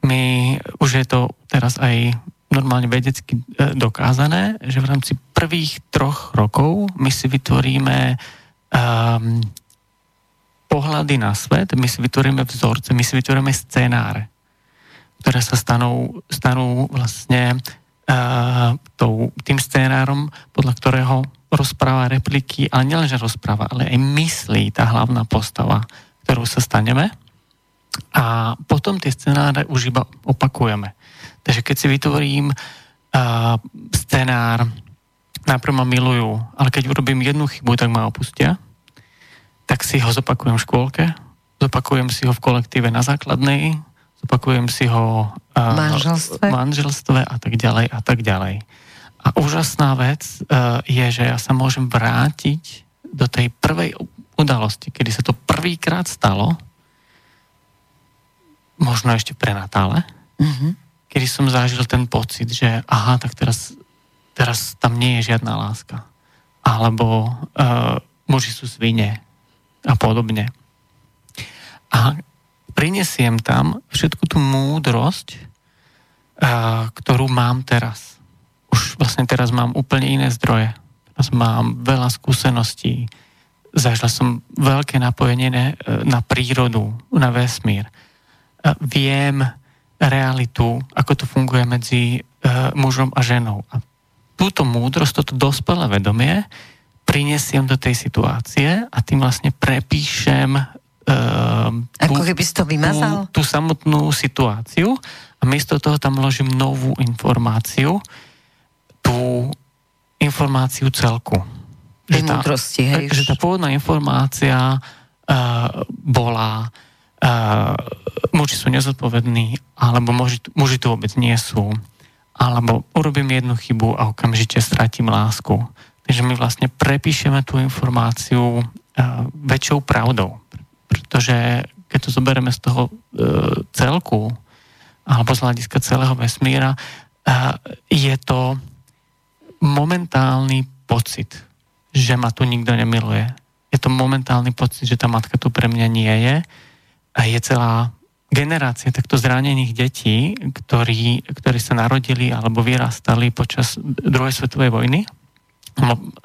My, už je to teraz aj normálne vedecky e, dokázané, že v rámci prvých troch rokov my si vytvoríme um, pohľady na svet, my si vytvoríme vzorce, my si vytvoríme scenáre, ktoré sa stanú, stanú vlastne uh, tou, tým scénárom, podľa ktorého rozpráva repliky, ale nielenže rozpráva, ale aj myslí tá hlavná postava, ktorú sa staneme. A potom tie scenáre už iba opakujeme. Takže keď si vytvorím uh, scenár, najprv ma milujú, ale keď urobím jednu chybu, tak ma opustia, tak si ho zopakujem v škôlke, zopakujem si ho v kolektíve na základnej, zopakujem si ho uh, manželstve. manželstve a tak ďalej a tak ďalej. A úžasná vec uh, je, že ja sa môžem vrátiť do tej prvej udalosti, kedy sa to prvýkrát stalo, možno ešte prenatále, mm-hmm. kedy som zažil ten pocit, že aha, tak teraz, teraz tam nie je žiadna láska. Alebo uh, muži sú svine a podobne. A prinesiem tam všetku tú múdrosť, uh, ktorú mám teraz už vlastne teraz mám úplne iné zdroje. Teraz mám veľa skúseností. Zažil som veľké napojenie na prírodu, na vesmír. Viem realitu, ako to funguje medzi e, mužom a ženou. A túto múdrosť, toto dospelé vedomie prinesiem do tej situácie a tým vlastne prepíšem uh, Ako keby si to vymazal? Tú, tú samotnú situáciu a miesto toho tam vložím novú informáciu, tú informáciu celku. Že tá, hej. že tá pôvodná informácia uh, bola uh, muži sú nezodpovední, alebo muži, muži tu vôbec nie sú, alebo urobím jednu chybu a okamžite stratím lásku. Takže my vlastne prepíšeme tú informáciu uh, väčšou pravdou. Pretože keď to zoberieme z toho uh, celku, alebo z hľadiska celého vesmíra, uh, je to momentálny pocit, že ma tu nikto nemiluje. Je to momentálny pocit, že tá matka tu pre mňa nie je je celá generácia takto zranených detí, ktorí, ktorí sa narodili alebo vyrastali počas druhej svetovej vojny,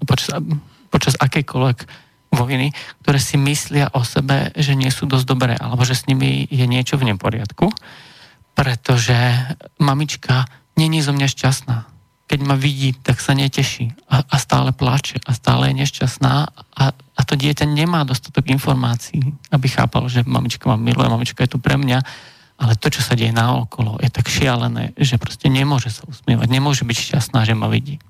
počas, počas akejkoľvek vojny, ktoré si myslia o sebe, že nie sú dosť dobré, alebo že s nimi je niečo v neporiadku, pretože mamička není zo mňa šťastná. Keď ma vidí, tak sa neteší a, a stále plače a stále je nešťastná a, to dieťa nemá dostatok informácií, aby chápalo, že mamička ma miluje, mamička je tu pre mňa, ale to, čo sa deje naokolo, je tak šialené, že proste nemôže sa usmievať, nemôže byť šťastná, že ma vidí.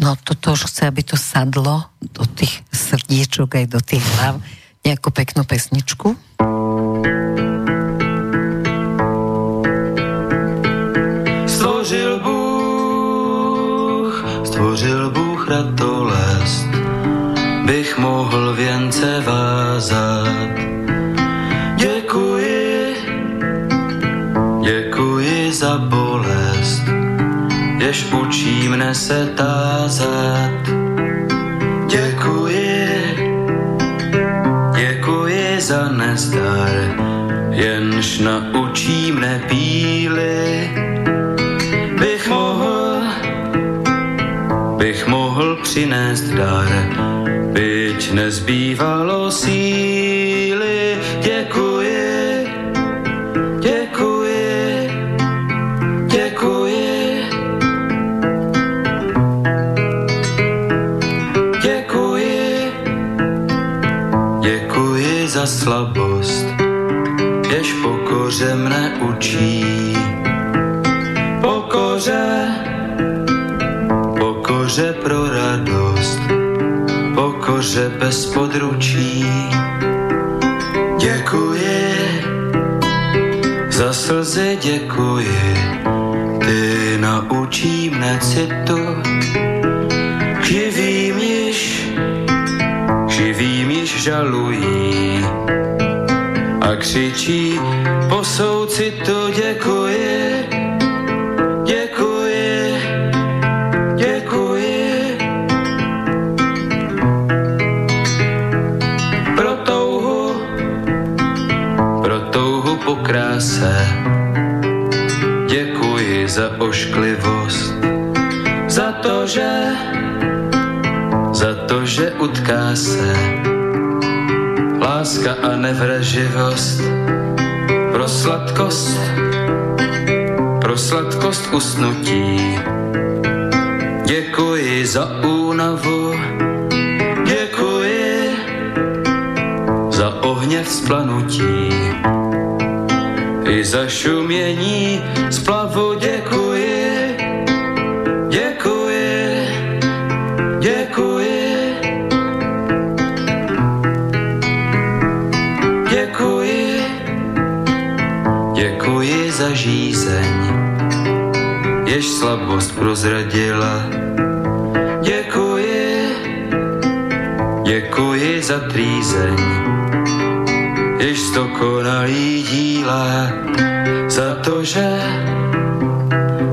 No toto už chce, aby to sadlo do tých srdiečok aj do tých hlav. Nejakú peknú pesničku. stvořil Bůh ratolest, bych mohl věnce vázat. Děkuji, děkuji za bolest, jež učí mne se tázat. Děkuji, děkuji za nezdar, jenž naučí mne píly, bych mohl, bych mohl přinést dar, byť nezbývalo síly. Děkuji, děkuji, děkuji. Děkuji, děkuji za slabost, jež pokoře mne učí. Pokoře, pokoře pro radost, pokoře bez područí. Děkuji, za slzy děkuji, ty naučí mne citu, živým již, živým již žalují a křičí po děkuji, děkuji, kráse, děkuji za ošklivost, za to, že, za to, že utká se. Láska a nevraživost, pro sladkost, pro sladkost usnutí. Děkuji za únavu, děkuji za ohně vzplanutí. I za šumění splavu děkuji, děkuji, děkuji. Děkuji, děkuji za žízeň, jež slabost prozradila. Děkuji, děkuji za trýzeň, jež zdokonalý díla. Za to, že,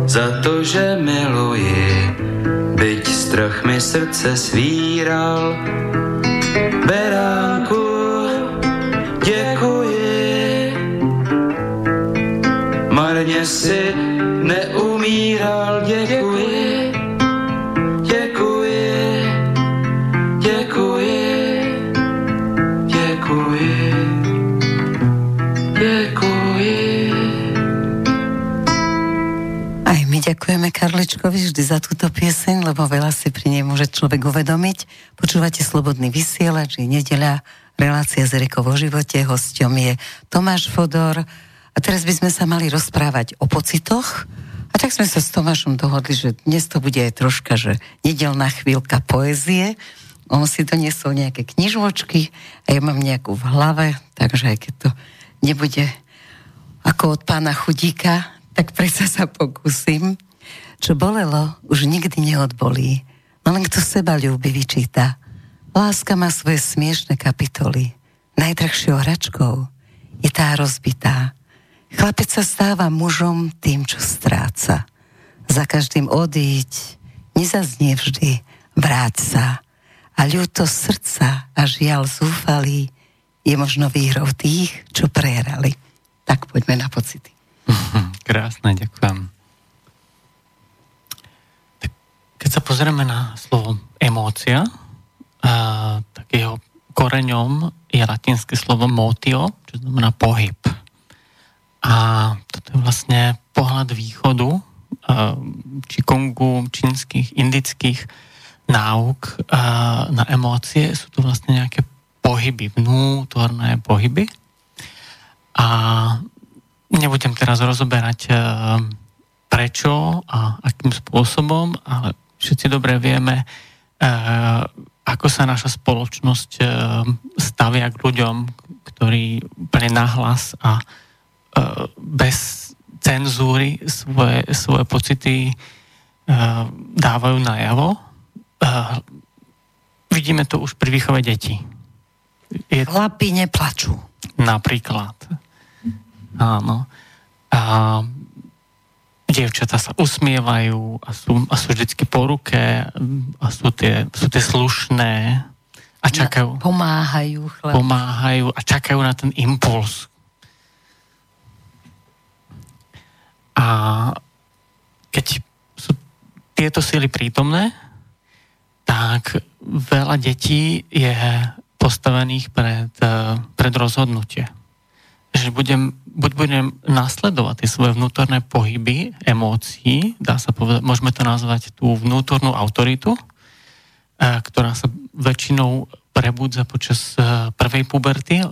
za to, že miluji, byť strach mi srdce svíral. Karličkovi vždy za túto pieseň, lebo veľa si pri nej môže človek uvedomiť. Počúvate Slobodný vysielač, je nedeľa, relácia z Erikou vo živote, hosťom je Tomáš Fodor. A teraz by sme sa mali rozprávať o pocitoch. A tak sme sa s Tomášom dohodli, že dnes to bude aj troška, že nedelná chvíľka poézie. On si doniesol nejaké knižočky a ja mám nejakú v hlave, takže aj keď to nebude ako od pána Chudíka, tak predsa sa pokúsim. Čo bolelo, už nikdy neodbolí. No len kto seba ľúbi vyčíta. Láska má svoje smiešne kapitoly. Najdrahšou hračkou je tá rozbitá. Chlapec sa stáva mužom tým, čo stráca. Za každým odíť, nezaznie vždy, vráť sa. A ľúto srdca a žiaľ zúfalý je možno výhrou tých, čo prehrali. Tak poďme na pocity. Krásne, ďakujem. Tak, keď sa pozrieme na slovo emócia, tak jeho koreňom je latinské slovo motio, čo znamená pohyb. A toto je vlastne pohľad východu, či kongu, čínskych, indických náuk na emócie. Sú to vlastne nejaké pohyby, vnútorné pohyby. A nebudem teraz rozoberať prečo a akým spôsobom, ale všetci dobre vieme, e, ako sa naša spoločnosť e, stavia k ľuďom, ktorí úplne nahlas a bez cenzúry svoje, svoje pocity dávajú najavo. Vidíme to už pri výchove detí. Je... Chlapi neplačú. Napríklad. Áno. A dievčatá sa usmievajú a sú, a sú vždycky po ruke a sú tie, sú tie slušné a čakajú. Pomáhajú chlap. Pomáhajú a čakajú na ten impuls. A keď sú tieto sily prítomné, tak veľa detí je postavených pred, pred rozhodnutie že budem, buď budem nasledovať tie svoje vnútorné pohyby, emócií, dá sa povedať, môžeme to nazvať tú vnútornú autoritu, e, ktorá sa väčšinou prebudza počas e, prvej puberty,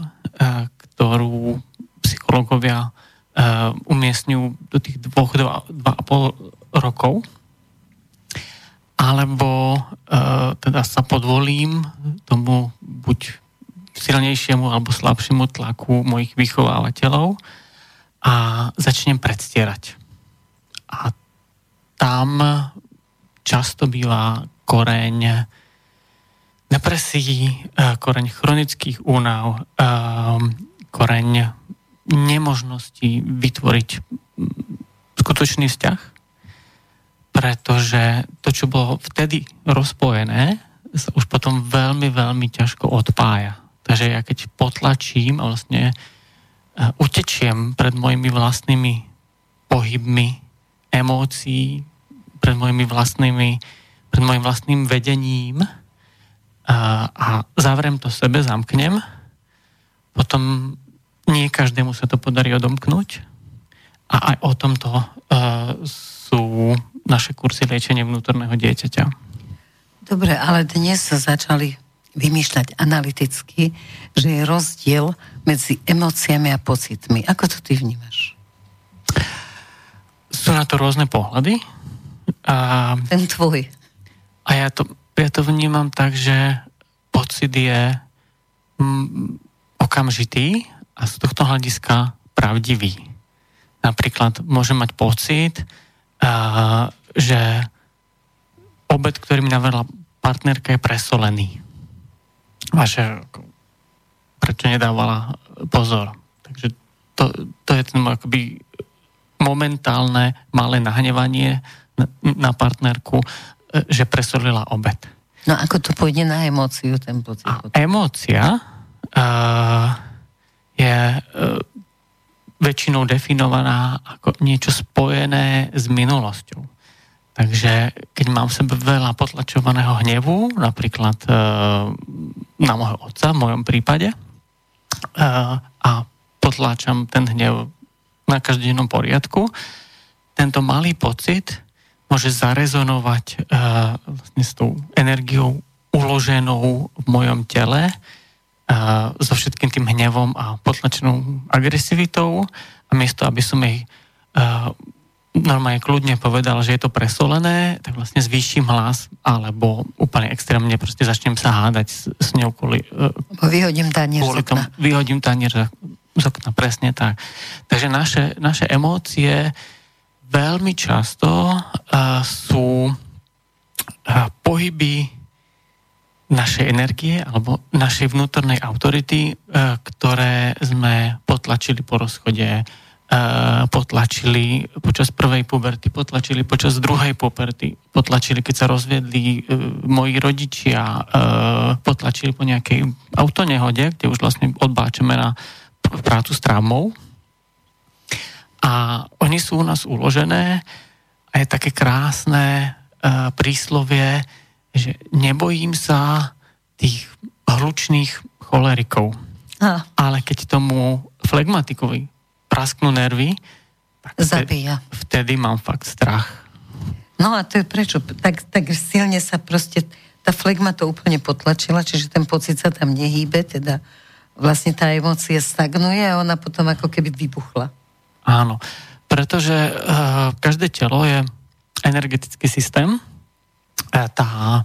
ktorú psychológovia umiestňujú do tých dvoch, dva, dva a pol rokov. Alebo teda sa podvolím tomu buď silnejšiemu alebo slabšiemu tlaku mojich vychovávateľov a začnem predstierať. A tam často býva koreň depresí, uh, koreň chronických únav, uh, koreň nemožnosti vytvoriť skutočný vzťah pretože to, čo bolo vtedy rozpojené, sa už potom veľmi, veľmi ťažko odpája. Takže ja keď potlačím a vlastne e, utečiem pred mojimi vlastnými pohybmi, emócií, pred mojimi vlastnými, pred mojim vlastným vedením a, a zavrem to sebe, zamknem, potom nie každému sa to podarí odomknúť a aj o tomto uh, sú naše kursy liečenia vnútorného dieťaťa. Dobre, ale dnes sa začali vymýšľať analyticky, že je rozdiel medzi emóciami a pocitmi. Ako to ty vnímaš? Sú na to rôzne pohľady. A, Ten tvoj. A ja to, ja to vnímam tak, že pocit je mm, okamžitý a z tohto hľadiska pravdivý. Napríklad môžem mať pocit, a, že obed, ktorý mi navrhla partnerka, je presolený. A že prečo nedávala pozor. Takže to, to je ten akoby momentálne malé nahnevanie na, na partnerku, e, že presolila obed. No ako to pôjde na emóciu, ten pocit? A emócia uh, je uh, väčšinou definovaná ako niečo spojené s minulosťou. Takže keď mám v sebe veľa potlačovaného hnevu, napríklad e, na môjho otca v mojom prípade, e, a potláčam ten hnev na každodennom poriadku, tento malý pocit môže zarezonovať e, vlastne s tou energiou uloženou v mojom tele so všetkým tým hnevom a potlačenou agresivitou a miesto, aby som jej normálne kľudne povedal, že je to presolené, tak vlastne zvýšim hlas alebo úplne extrémne proste začnem sa hádať s, s ňou kvôli... Bo vyhodím tanier z okna. Tom, vyhodím tanier z okna, presne tak. Takže naše, naše emócie veľmi často uh, sú uh, pohyby našej energie alebo našej vnútornej autority, e, ktoré sme potlačili po rozchode, e, potlačili počas prvej puberty, potlačili počas druhej puberty, potlačili, keď sa rozviedli e, moji rodičia, potlačili po nejakej autonehode, kde už vlastne odbáčame na prácu s traumou. A oni sú u nás uložené a je také krásne príslovie, že nebojím sa tých hlučných cholerikov. Ale keď tomu flegmatikovi prasknú nervy, tak Zabíja. Vtedy, mám fakt strach. No a to je prečo? Tak, tak silne sa proste tá flegma to úplne potlačila, čiže ten pocit sa tam nehýbe, teda vlastne tá emócia stagnuje a ona potom ako keby vybuchla. Áno, pretože uh, každé telo je energetický systém tá,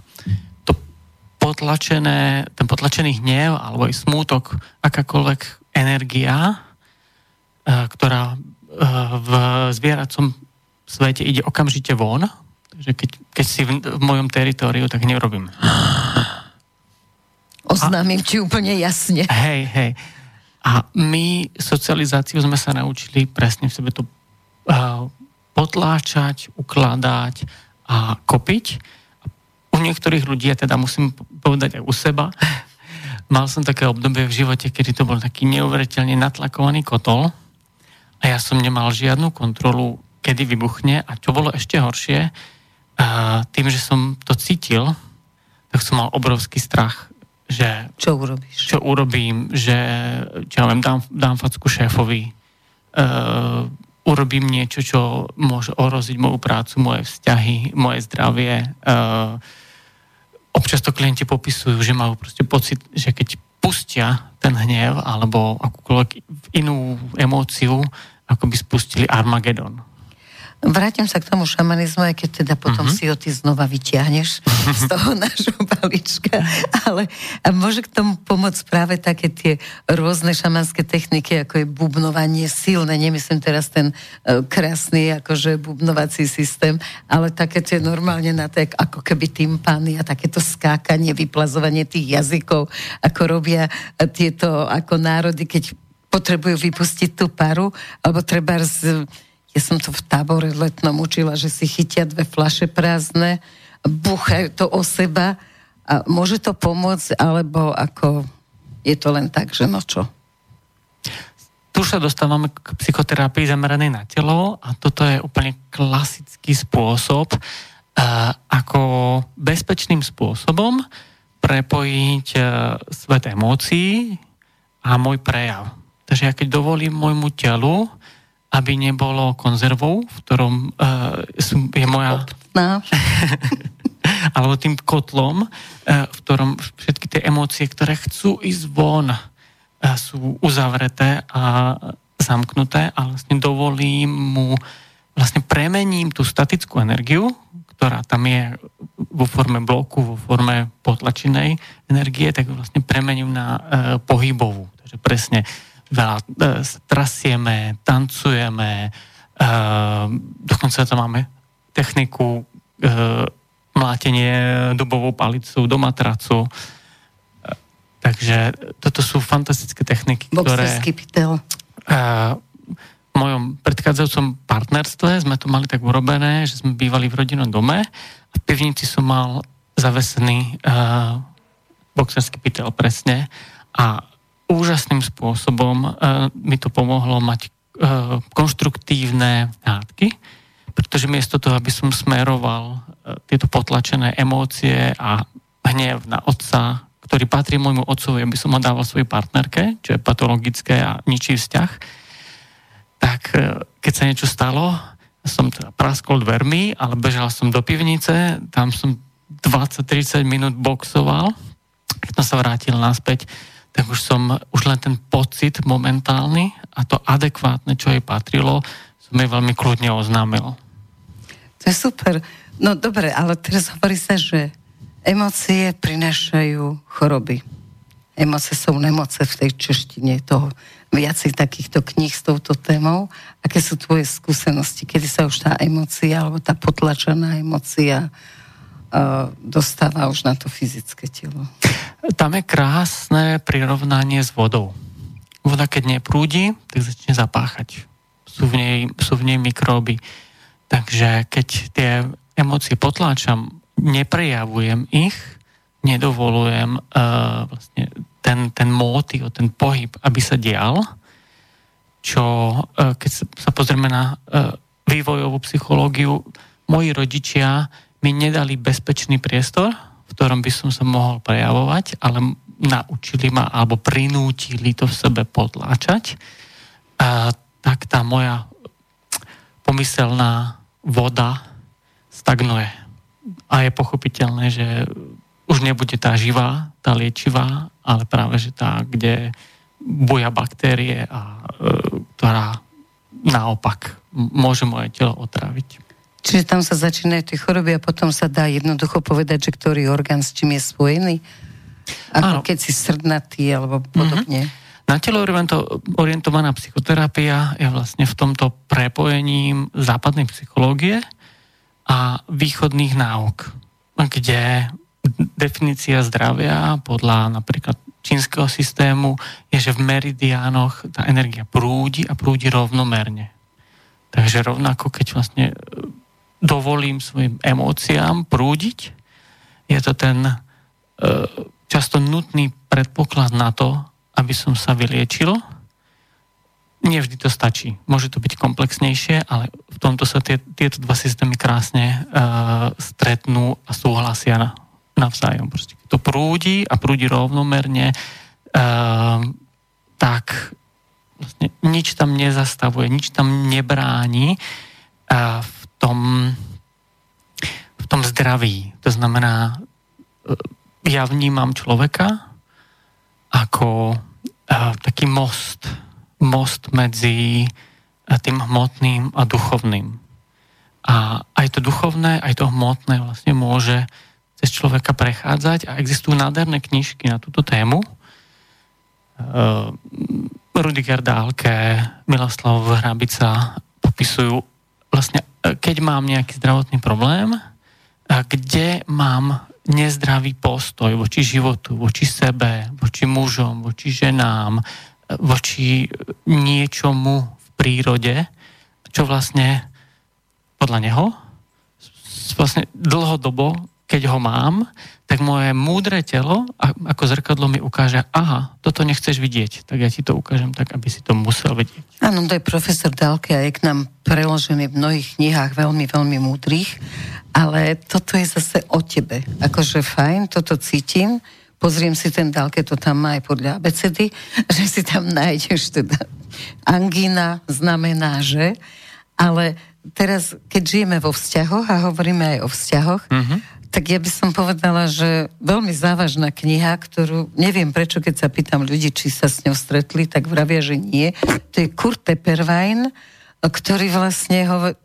to potlačené, ten potlačený hnev alebo aj smútok, akákoľvek energia, ktorá e, v zvieracom svete ide okamžite von, takže keď, keď si v, v mojom teritóriu, tak nerobím. Oznámim ti úplne jasne. Hej, hej. A my socializáciu sme sa naučili presne v sebe to uh, potláčať, ukladať a kopiť u niektorých ľudí, ja teda musím povedať aj u seba, mal som také obdobie v živote, kedy to bol taký neuveriteľne natlakovaný kotol a ja som nemal žiadnu kontrolu, kedy vybuchne a čo bolo ešte horšie, A tým, že som to cítil, tak som mal obrovský strach, že... Čo urobíš? Čo urobím, že čo ja viem, dám, dám facku šéfovi, uh, urobím niečo, čo môže ohroziť moju prácu, moje vzťahy, moje zdravie. Uh, občas to klienti popisujú, že majú proste pocit, že keď pustia ten hnev alebo akúkoľvek inú emóciu, ako by spustili Armagedon. Vrátim sa k tomu šamanizmu, aj keď teda potom uh-huh. si ho ty znova vyťahneš z toho nášho balíčka. Ale a môže k tomu pomôcť práve také tie rôzne šamanské techniky, ako je bubnovanie silné, nemyslím teraz ten uh, krásny akože bubnovací systém, ale také tie normálne na tak, ako keby tympány a takéto skákanie, vyplazovanie tých jazykov, ako robia uh, tieto ako národy, keď potrebujú vypustiť tú paru, alebo treba z ja som to v tábore letnom učila, že si chytia dve flaše prázdne, búchajú to o seba a môže to pomôcť, alebo ako je to len tak, že no čo? Tu sa dostávame k psychoterapii zameranej na telo a toto je úplne klasický spôsob, ako bezpečným spôsobom prepojiť svet emócií a môj prejav. Takže ja keď dovolím môjmu telu aby nebolo konzervou, v ktorom uh, je moja... Alebo tým kotlom, uh, v ktorom všetky tie emócie, ktoré chcú ísť von, uh, sú uzavreté a zamknuté a vlastne dovolím mu, vlastne premením tú statickú energiu, ktorá tam je vo forme bloku, vo forme potlačenej energie, tak vlastne premením na uh, pohybovú. Takže presne veľa e, trasieme, tancujeme, e, dokonca to máme techniku e, mlátenie dubovou palicou do matracu. Takže toto sú fantastické techniky, Boxerský ktoré... pytel. E, v mojom predchádzajúcom partnerstve sme to mali tak urobené, že sme bývali v rodinnom dome a v pivnici som mal zavesený e, boxerský pytel presne a úžasným spôsobom uh, mi to pomohlo mať uh, konštruktívne hádky, pretože miesto toho, aby som smeroval uh, tieto potlačené emócie a hnev na otca, ktorý patrí môjmu otcovi, aby som ho dával svojej partnerke, čo je patologické a ničí vzťah, tak keď sa niečo stalo, som teda praskol dvermi, ale bežal som do pivnice, tam som 20-30 minút boxoval, keď som sa vrátil naspäť, tak už som, už len ten pocit momentálny a to adekvátne, čo jej patrilo, som jej veľmi kľudne oznámil. To je super. No dobre, ale teraz hovorí sa, že emócie prinášajú choroby. Emócie sú nemoce v tej češtine, toho viacej takýchto kníh s touto témou. Aké sú tvoje skúsenosti? Kedy sa už tá emócia alebo tá potlačená emócia dostáva už na to fyzické telo? Tam je krásne prirovnanie s vodou. Voda, keď neprúdi, tak začne zapáchať. Sú v nej, sú v nej mikróby. Takže keď tie emócie potláčam, neprejavujem ich, nedovolujem uh, vlastne ten, ten mótiv, ten pohyb, aby sa dial, čo uh, keď sa pozrieme na uh, vývojovú psychológiu, moji rodičia mi nedali bezpečný priestor, v ktorom by som sa mohol prejavovať, ale naučili ma alebo prinútili to v sebe potláčať, a, tak tá moja pomyselná voda stagnuje. A je pochopiteľné, že už nebude tá živá, tá liečivá, ale práve, že tá, kde buja baktérie a e, ktorá naopak môže moje telo otraviť. Čiže tam sa začínajú tie choroby a potom sa dá jednoducho povedať, že ktorý orgán s čím je spojený? Ako Áno. keď si srdnatý alebo podobne. Mm-hmm. Na telo orientovaná psychoterapia je vlastne v tomto prepojení západnej psychológie a východných náuk, kde definícia zdravia podľa napríklad čínskeho systému je, že v meridiánoch tá energia prúdi a prúdi rovnomerne. Takže rovnako, keď vlastne dovolím svojim emóciám prúdiť. Je to ten e, často nutný predpoklad na to, aby som sa vyliečil. nevždy to stačí. Môže to byť komplexnejšie, ale v tomto sa tie, tieto dva systémy krásne uh, stretnú a súhlasia na, navzájom. Proste, to prúdi a prúdi rovnomerne, uh, tak vlastne nič tam nezastavuje, nič tam nebráni uh, v tom v tom zdraví. To znamená, ja vnímam človeka ako uh, taký most most medzi eh, tým hmotným a duchovným. A aj to duchovné, aj to hmotné vlastne môže cez človeka prechádzať a existujú nádherné knižky na túto tému. Rudiger Dálke, Miloslav Hrabica popisujú vlastne, eh, keď mám nejaký zdravotný problém, kde mám nezdravý postoj voči životu, voči sebe, voči mužom, voči ženám, voči niečomu v prírode, čo vlastne podľa neho vlastne dlhodobo, keď ho mám, tak moje múdre telo ako zrkadlo mi ukáže, aha, toto nechceš vidieť, tak ja ti to ukážem tak, aby si to musel vidieť. Áno, to je profesor Dalke a je k nám preložený v mnohých knihách veľmi, veľmi múdrych, ale toto je zase o tebe. Akože fajn, toto cítim, pozriem si ten dálke, to tam má aj podľa abecedy, že si tam nájdeš teda angína znamená, že, ale teraz, keď žijeme vo vzťahoch a hovoríme aj o vzťahoch, mm-hmm. Tak ja by som povedala, že veľmi závažná kniha, ktorú neviem prečo, keď sa pýtam ľudí, či sa s ňou stretli, tak vravia, že nie. To je Kurt Tepperwein, ktorý vlastne hovorí,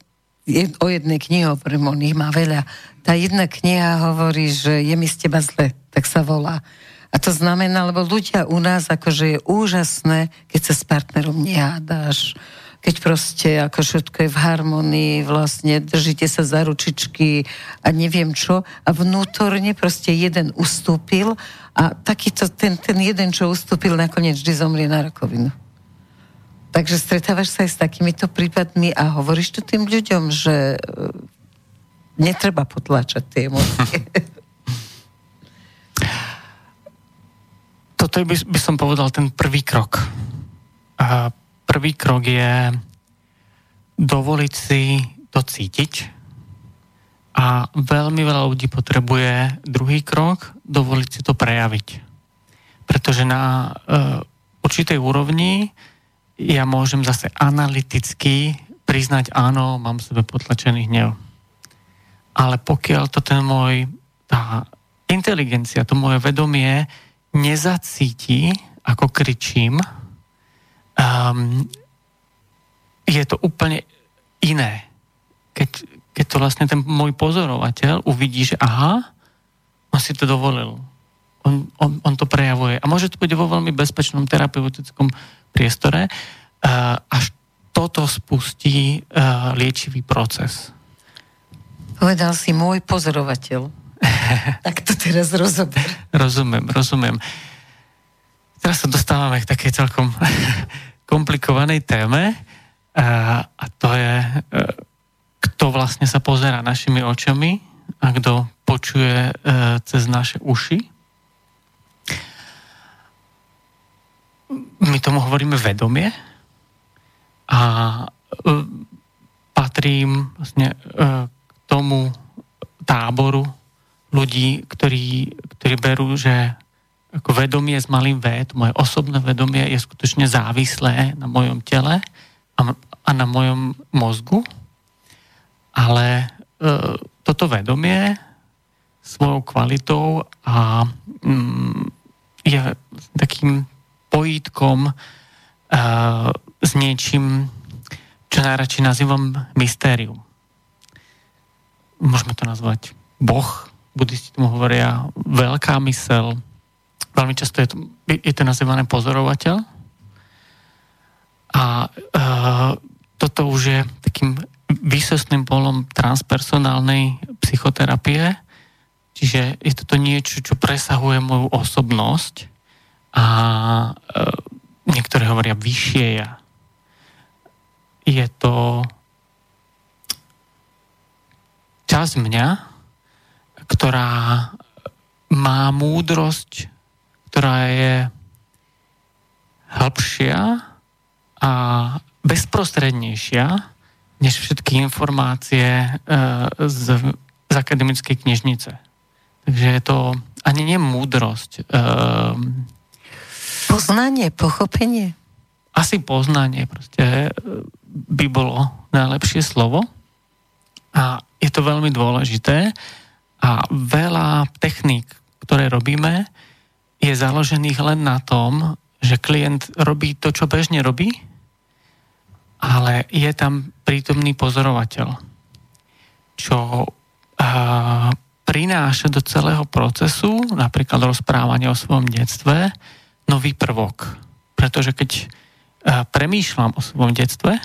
o jednej knihe hovorím, on ich má veľa. Tá jedna kniha hovorí, že je mi z teba zle tak sa volá. A to znamená, lebo ľudia u nás, akože je úžasné, keď sa s partnerom nehádáš, keď proste ako všetko je v harmonii, vlastne držíte sa za ručičky a neviem čo. A vnútorne proste jeden ustúpil a takýto, ten, ten jeden, čo ustúpil, nakoniec vždy zomrie na rakovinu. Takže stretávaš sa aj s takýmito prípadmi a hovoríš to tým ľuďom, že e, netreba potláčať tie emócie. toto by, by som povedal ten prvý krok. A prvý krok je dovoliť si to cítiť a veľmi veľa ľudí potrebuje druhý krok, dovoliť si to prejaviť. Pretože na uh, určitej úrovni ja môžem zase analyticky priznať, áno, mám v sebe potlačený hnev. Ale pokiaľ to ten môj, tá inteligencia, to moje vedomie nezacíti, ako kričím, um, je to úplne iné. Keď, keď to vlastne ten môj pozorovateľ uvidí, že aha, on si to dovolil. On, on, on to prejavuje. A môže to byť vo veľmi bezpečnom terapeutickom priestore, uh, až toto spustí uh, liečivý proces. Povedal si môj pozorovateľ. tak to teraz rozober. Rozumiem, rozumiem. Teraz sa dostávame k takej celkom komplikovanej téme a, a to je, e, kto vlastne sa pozera našimi očami a kto počuje e, cez naše uši. My tomu hovoríme vedomie a patrím vlastne k tomu táboru ľudí, ktorí, ktorí berú, že ako vedomie s malým V, to moje osobné vedomie je skutočne závislé na mojom tele a, a na mojom mozgu, ale e, toto vedomie svojou kvalitou a mm, je takým pojítkom e, s niečím, čo najradšej nazývam mystérium. Môžeme to nazvať Boh, budisti tomu hovoria veľká mysel, veľmi často je to, je to nazývané pozorovateľ. A e, toto už je takým výsostným polom transpersonálnej psychoterapie, čiže je toto niečo, čo presahuje moju osobnosť a e, niektorí hovoria vyššie ja. Je to časť mňa, ktorá má múdrosť, ktorá je hĺbšia a bezprostrednejšia než všetky informácie e, z, z akademickej knižnice. Takže je to ani nie múdrosť. E, poznanie, pochopenie? Asi poznanie proste e, by bolo najlepšie slovo. A je to veľmi dôležité. A veľa techník, ktoré robíme, je založených len na tom, že klient robí to, čo bežne robí, ale je tam prítomný pozorovateľ, čo uh, prináša do celého procesu, napríklad rozprávanie o svojom detstve, nový prvok. Pretože keď uh, premýšľam o svojom detstve,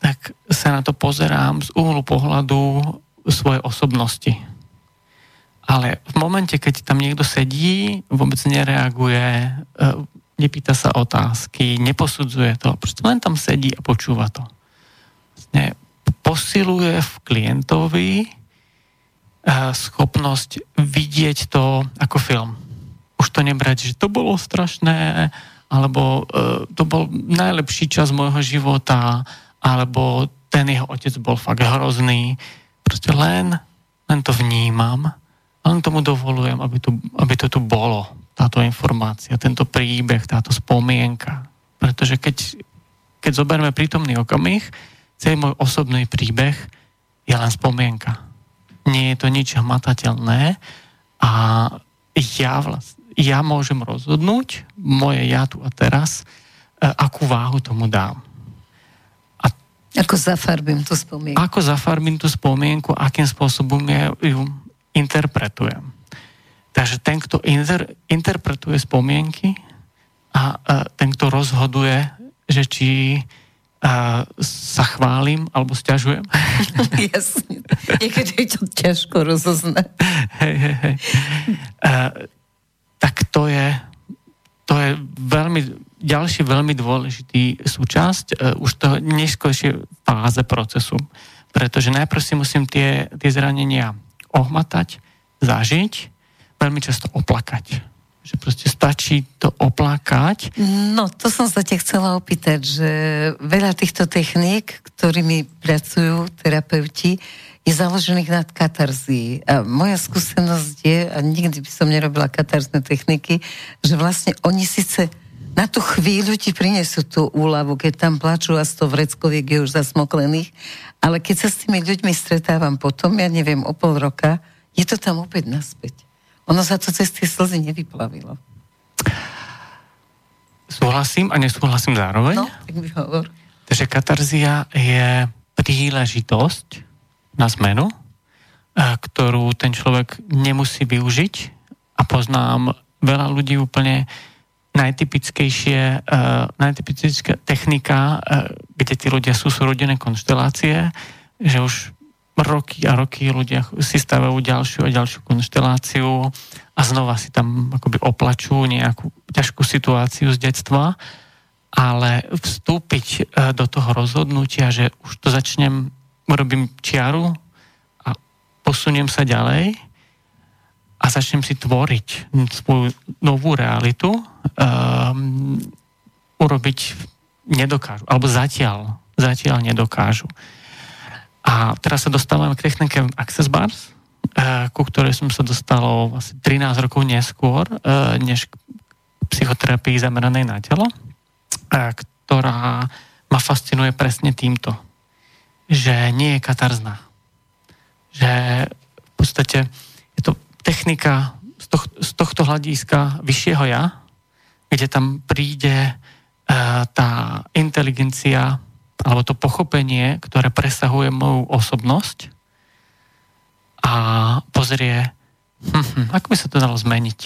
tak sa na to pozerám z uhlu pohľadu svojej osobnosti. Ale v momente, keď tam niekto sedí, vôbec nereaguje, nepýta sa otázky, neposudzuje to, proste len tam sedí a počúva to. Vlastne posiluje v klientovi eh, schopnosť vidieť to ako film. Už to nebrať, že to bolo strašné, alebo eh, to bol najlepší čas môjho života, alebo ten jeho otec bol fakt hrozný. Proste len, len to vnímam, len tomu dovolujem, aby to, aby to tu bolo táto informácia, tento príbeh, táto spomienka. Pretože keď, keď zoberme prítomný okamih, celý môj osobný príbeh je len spomienka. Nie je to nič hmatateľné a ja, vlast, ja môžem rozhodnúť, moje ja tu a teraz, e, akú váhu tomu dám. A ako zafarbím tú spomienku. Ako zafarbím tú spomienku, akým spôsobom ja ju interpretujem. Takže ten, kto inter, interpretuje spomienky a, a ten, kto rozhoduje, že či a, sa chválim alebo stiažujem. Jasne. Niekedy je to ťažko rozoznať. Hej, hej, hej. A, tak to je, to je veľmi, ďalší veľmi dôležitý súčasť uh, už toho neskôršie fáze procesu. Pretože najprv si musím tie, tie zranenia ohmatať, zažiť veľmi často oplakať. Že proste stačí to oplakať. No, to som sa ťa chcela opýtať, že veľa týchto techník, ktorými pracujú terapeuti, je založených nad katarzí. A moja skúsenosť je, a nikdy by som nerobila katarzné techniky, že vlastne oni síce na tú chvíľu ti prinesú tú úľavu, keď tam plačú a sto vreckoviek je už zasmoklených, ale keď sa s tými ľuďmi stretávam potom, ja neviem, o pol roka, je to tam opäť naspäť. Ono sa to cez tie slzy nevyplavilo. Súhlasím a nesúhlasím zároveň. No, tak by hovor. Takže katarzia je príležitosť na zmenu, eh, ktorú ten človek nemusí využiť a poznám veľa ľudí úplne najtypickejšie, uh, najtypickejšia technika, uh, kde tí ľudia sú súrodené konštelácie, že už roky a roky ľudia si stavajú ďalšiu a ďalšiu konšteláciu a znova si tam akoby oplačujú nejakú ťažkú situáciu z detstva, ale vstúpiť e, do toho rozhodnutia, že už to začnem, urobím čiaru a posuniem sa ďalej a začnem si tvoriť svoju novú realitu, um, urobiť nedokážu, alebo zatiaľ, zatiaľ nedokážu. A teraz sa dostávame k technike Access Bars, eh, ku ktorej som sa dostal asi 13 rokov neskôr, eh, než k psychoterapii zameranej na telo, eh, ktorá ma fascinuje presne týmto, že nie je katarzná. Že v podstate technika z, toh, z tohto hľadiska vyššieho ja, kde tam príde tá inteligencia alebo to pochopenie, ktoré presahuje moju osobnosť a pozrie, hm, hm, ako by sa to dalo zmeniť.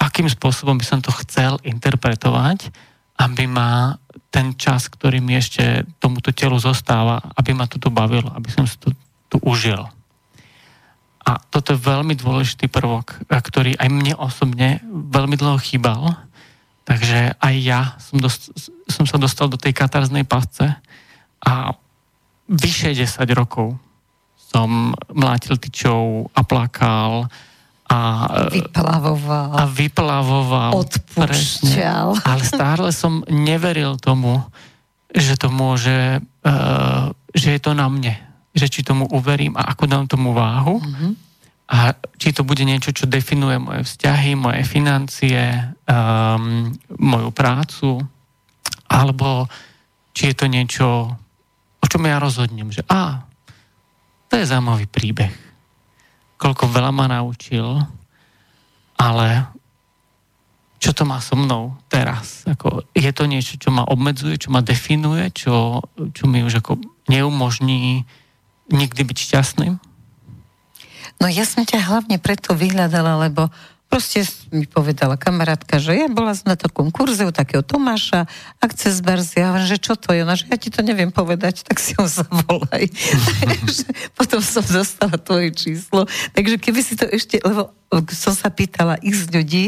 Akým spôsobom by som to chcel interpretovať, aby ma ten čas, ktorý mi ešte tomuto telu zostáva, aby ma tu bavilo, aby som si to tu užil. A toto je veľmi dôležitý prvok, ktorý aj mne osobne veľmi dlho chýbal, Takže aj ja som, dost, som sa dostal do tej katarznej pasce a vyše 10 rokov som mlátil tyčou a plakal A, vyplavoval. A vyplavoval. Odpúšťal. Ale stále som neveril tomu, že to môže, uh, že je to na mne. Že či tomu uverím a ako dám tomu váhu. Mm-hmm. A či to bude niečo, čo definuje moje vzťahy, moje financie, um, moju prácu, alebo či je to niečo, o čom ja rozhodnem, že a, to je zaujímavý príbeh. Koľko veľa ma naučil, ale čo to má so mnou teraz? Ako, je to niečo, čo ma obmedzuje, čo ma definuje, čo, čo mi už ako neumožní nikdy byť šťastným? No ja som ťa hlavne preto vyhľadala, lebo Proste mi povedala kamarátka, že ja bola na takom kurze u takého Tomáša, ak cez Barzi, ja že čo to je? Ona, že ja ti to neviem povedať, tak si ho zavolaj. potom som dostala tvoje číslo. Takže keby si to ešte, lebo som sa pýtala z ľudí,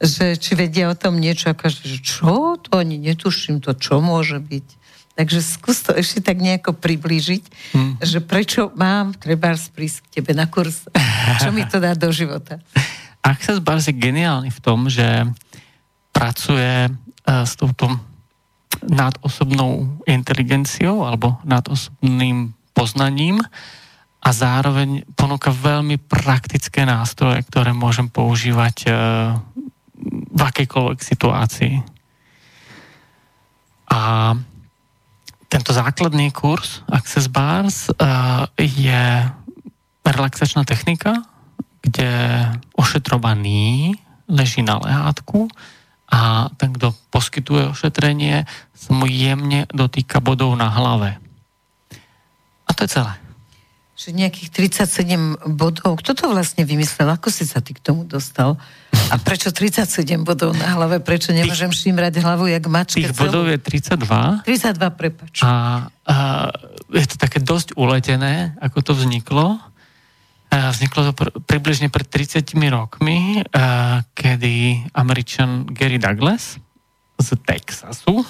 že či vedia o tom niečo, ako, že čo? To ani netuším, to čo môže byť. Takže skús to ešte tak nejako priblížiť, hmm. že prečo mám treba prísť k tebe na kurz. Čo mi to dá do života? Access Bars je geniálny v tom, že pracuje uh, s touto nadosobnou inteligenciou alebo nadosobným poznaním a zároveň ponúka veľmi praktické nástroje, ktoré môžem používať uh, v akejkoľvek situácii. A tento základný kurz Access Bars uh, je relaxačná technika, kde ošetrovaný leží na lehátku a ten, kto poskytuje ošetrenie, sa mu jemne dotýka bodov na hlave. A to je celé. Že nejakých 37 bodov. Kto to vlastne vymyslel? Ako si sa ty k tomu dostal? A prečo 37 bodov na hlave? Prečo nemôžem šímrať hlavu jak mačka? Tých bodov je 32. 32, prepač. A, a je to také dosť uletené, ako to vzniklo. Vzniklo to pr- približne pred 30 rokmi, kedy američan Gary Douglas z Texasu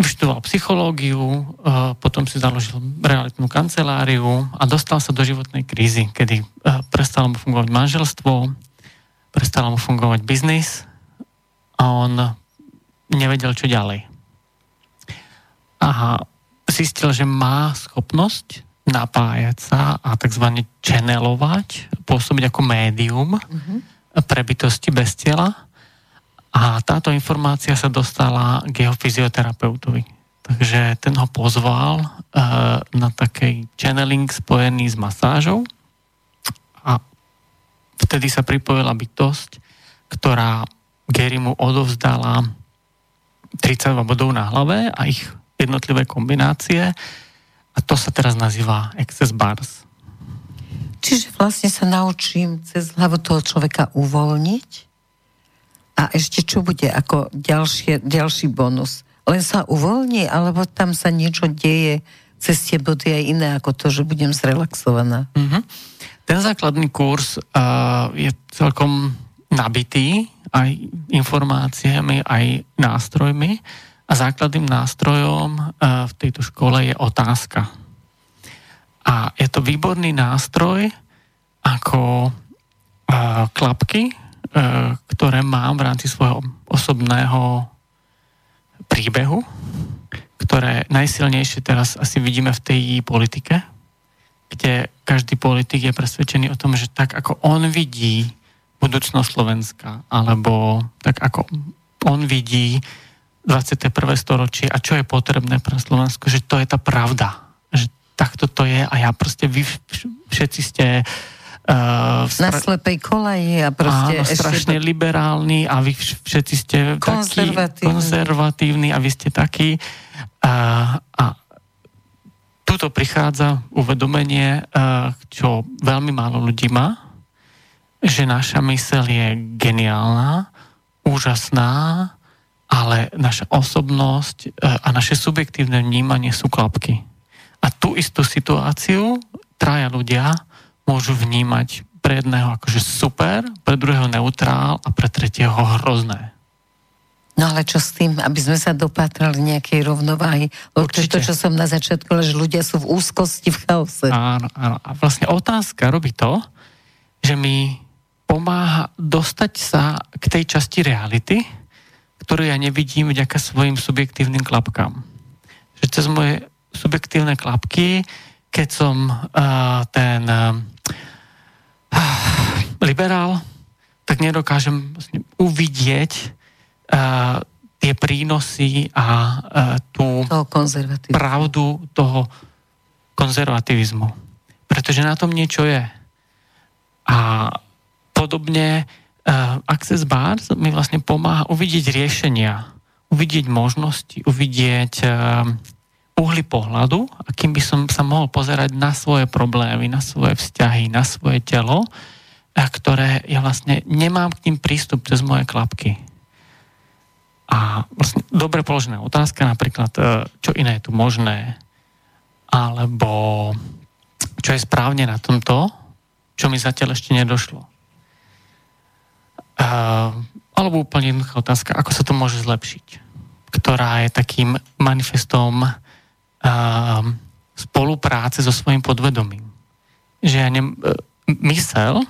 vyštudoval psychológiu, potom si založil realitnú kanceláriu a dostal sa do životnej krízy, kedy prestalo mu fungovať manželstvo, prestalo mu fungovať biznis a on nevedel, čo ďalej. A zistil, že má schopnosť napájať sa a tzv. channelovať, pôsobiť ako médium mm-hmm. pre bytosti bez tela. A táto informácia sa dostala k jeho fyzioterapeutovi. Takže ten ho pozval uh, na taký channeling spojený s masážou a vtedy sa pripojila bytosť, ktorá Gary mu odovzdala 32 bodov na hlave a ich jednotlivé kombinácie a to sa teraz nazýva Access Bars. Čiže vlastne sa naučím cez hlavu toho človeka uvoľniť a ešte čo bude ako ďalšie, ďalší bonus? Len sa uvoľní, alebo tam sa niečo deje cez tie body aj iné ako to, že budem zrelaxovaná? Mm-hmm. Ten základný kurz uh, je celkom nabitý aj informáciami, aj nástrojmi. A základným nástrojom v tejto škole je otázka. A je to výborný nástroj ako klapky, ktoré mám v rámci svojho osobného príbehu, ktoré najsilnejšie teraz asi vidíme v tej politike, kde každý politik je presvedčený o tom, že tak ako on vidí budúcnosť Slovenska, alebo tak ako on vidí 21. storočie a čo je potrebné pre Slovensko, že to je tá pravda. Že takto to je a ja proste vy všetci ste Uh, na slepej kolaji a proste... Áno, strašne ešte... liberálni a vy všetci ste konzervatívni. takí konzervatívni a vy ste takí. Uh, a tuto prichádza uvedomenie, uh, čo veľmi málo ľudí má, že naša mysel je geniálna, úžasná, ale naša osobnosť e, a naše subjektívne vnímanie sú klapky. A tú istú situáciu traja ľudia môžu vnímať pre jedného akože super, pre druhého neutrál a pre tretieho hrozné. No ale čo s tým, aby sme sa dopatrali nejakej rovnováhy? To, to, čo som na začiatku, že ľudia sú v úzkosti, v chaose. Áno, áno. A vlastne otázka robí to, že mi pomáha dostať sa k tej časti reality, ktorú ja nevidím vďaka svojim subjektívnym klapkám. Že cez moje subjektívne klapky, keď som uh, ten uh, liberál, tak nedokážem vlastne uvidieť tie prínosy a tú toho pravdu toho konzervativizmu. Pretože na tom niečo je. A podobne uh, Access Bars mi vlastne pomáha uvidieť riešenia, uvidieť možnosti, uvidieť uh, uhly pohľadu, akým by som sa mohol pozerať na svoje problémy, na svoje vzťahy, na svoje telo, a ktoré ja vlastne nemám k tým prístup cez moje klapky. A vlastne dobre položená otázka, napríklad, e, čo iné je tu možné, alebo čo je správne na tomto, čo mi zatiaľ ešte nedošlo. Uh, alebo úplne jednoduchá otázka, ako sa to môže zlepšiť, ktorá je takým manifestom spolupráce so svojím podvedomím. Že ne, uh, mysel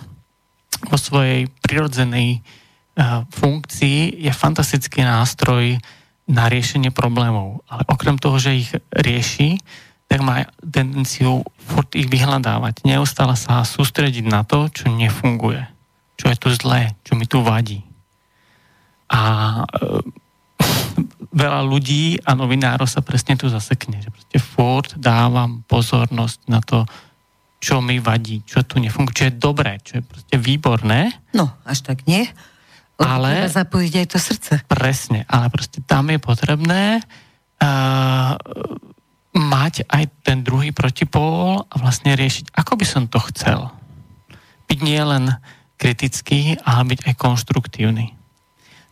vo svojej prirodzenej funkcií je fantastický nástroj na riešenie problémov. Ale okrem toho, že ich rieši, tak má tendenciu furt ich vyhľadávať. Neustále sa sústrediť na to, čo nefunguje. Čo je tu zlé, čo mi tu vadí. A e, veľa ľudí a novinárov sa presne tu zasekne. Že proste furt dávam pozornosť na to, čo mi vadí, čo tu nefunguje, čo je dobré, čo je proste výborné. No, až tak nie ale... Treba zapojiť aj to srdce. Presne, ale proste tam je potrebné uh, mať aj ten druhý protipól a vlastne riešiť, ako by som to chcel. Byť nie len kritický, ale byť aj konštruktívny.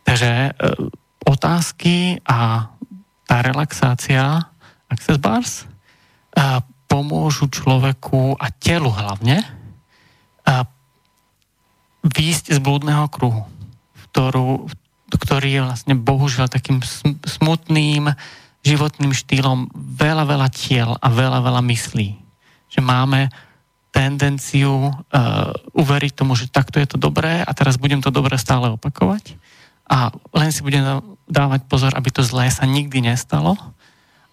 Takže uh, otázky a tá relaxácia Access Bars pomôžu človeku a telu hlavne výjsť z blúdneho kruhu ktorú, ktorý je vlastne bohužiaľ takým smutným životným štýlom veľa, veľa tiel a veľa, veľa myslí. Že máme tendenciu uh, uveriť tomu, že takto je to dobré a teraz budem to dobré stále opakovať a len si budem dávať pozor, aby to zlé sa nikdy nestalo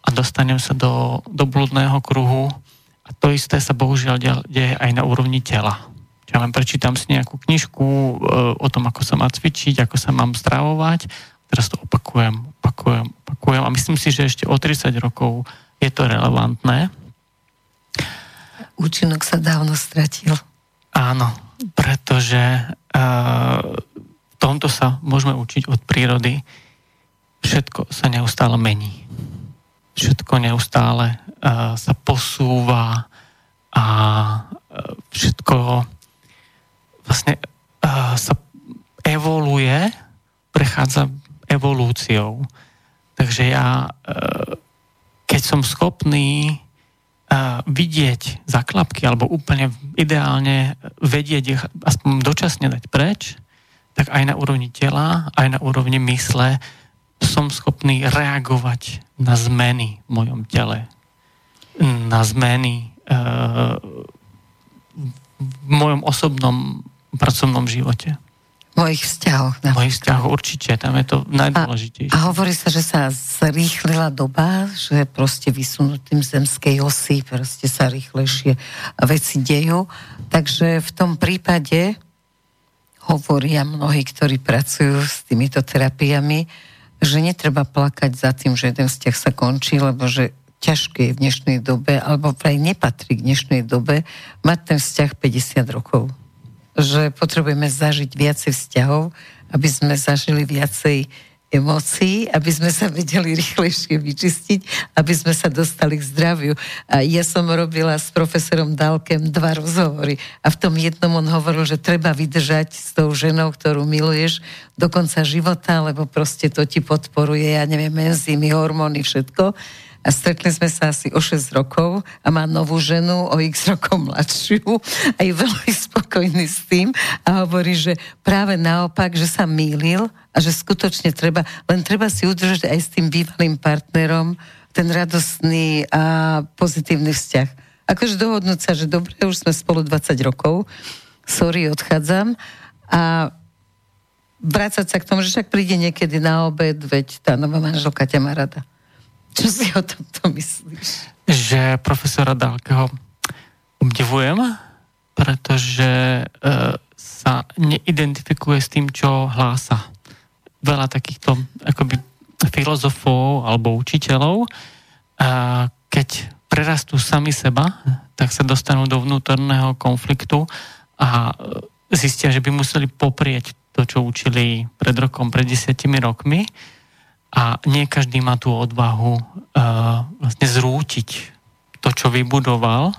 a dostanem sa do, do blúdneho kruhu a to isté sa bohužiaľ deje aj na úrovni tela ja len prečítam si nejakú knižku e, o tom, ako sa má cvičiť, ako sa mám stravovať. Teraz to opakujem, opakujem, opakujem a myslím si, že ešte o 30 rokov je to relevantné. Účinok sa dávno stratil. Áno, pretože uh, tomto sa môžeme učiť od prírody. Všetko sa neustále mení. Všetko neustále uh, sa posúva a uh, všetko vlastne uh, sa evoluje, prechádza evolúciou. Takže ja, uh, keď som schopný uh, vidieť zaklapky, alebo úplne ideálne vedieť ich aspoň dočasne dať preč, tak aj na úrovni tela, aj na úrovni mysle som schopný reagovať na zmeny v mojom tele. Na zmeny uh, v mojom osobnom pracovnom živote. Mojich vzťahoch. V mojich vzťahoch určite, tam je to najdôležitejšie. A, a hovorí sa, že sa zrýchlila doba, že proste vysunutým zemskej osy proste sa rýchlejšie veci dejú. Takže v tom prípade hovoria mnohí, ktorí pracujú s týmito terapiami, že netreba plakať za tým, že jeden vzťah sa končí, lebo že ťažké je v dnešnej dobe, alebo vraj nepatrí k dnešnej dobe, mať ten vzťah 50 rokov. Že potrebujeme zažiť viacej vzťahov, aby sme zažili viacej emócií, aby sme sa vedeli rýchlejšie vyčistiť, aby sme sa dostali k zdraviu. A ja som robila s profesorom Dalkem dva rozhovory a v tom jednom on hovoril, že treba vydržať s tou ženou, ktorú miluješ do konca života, lebo proste to ti podporuje, ja neviem, enzymy, hormóny, všetko. A stretli sme sa asi o 6 rokov a má novú ženu o x rokov mladšiu a je veľmi spokojný s tým a hovorí, že práve naopak, že sa mýlil a že skutočne treba, len treba si udržať aj s tým bývalým partnerom ten radostný a pozitívny vzťah. Akože dohodnúť sa, že dobre, už sme spolu 20 rokov, sorry, odchádzam a vrácať sa k tomu, že však príde niekedy na obed, veď tá nová manželka ťa má rada. Čo si o tomto myslíš? Že profesora Dálkeho obdivujem, pretože e, sa neidentifikuje s tým, čo hlása. Veľa takýchto akoby filozofov alebo učiteľov, a keď prerastú sami seba, tak sa dostanú do vnútorného konfliktu a zistia, že by museli poprieť to, čo učili pred rokom, pred desiatimi rokmi a nie každý má tú odvahu uh, vlastne zrútiť to, čo vybudoval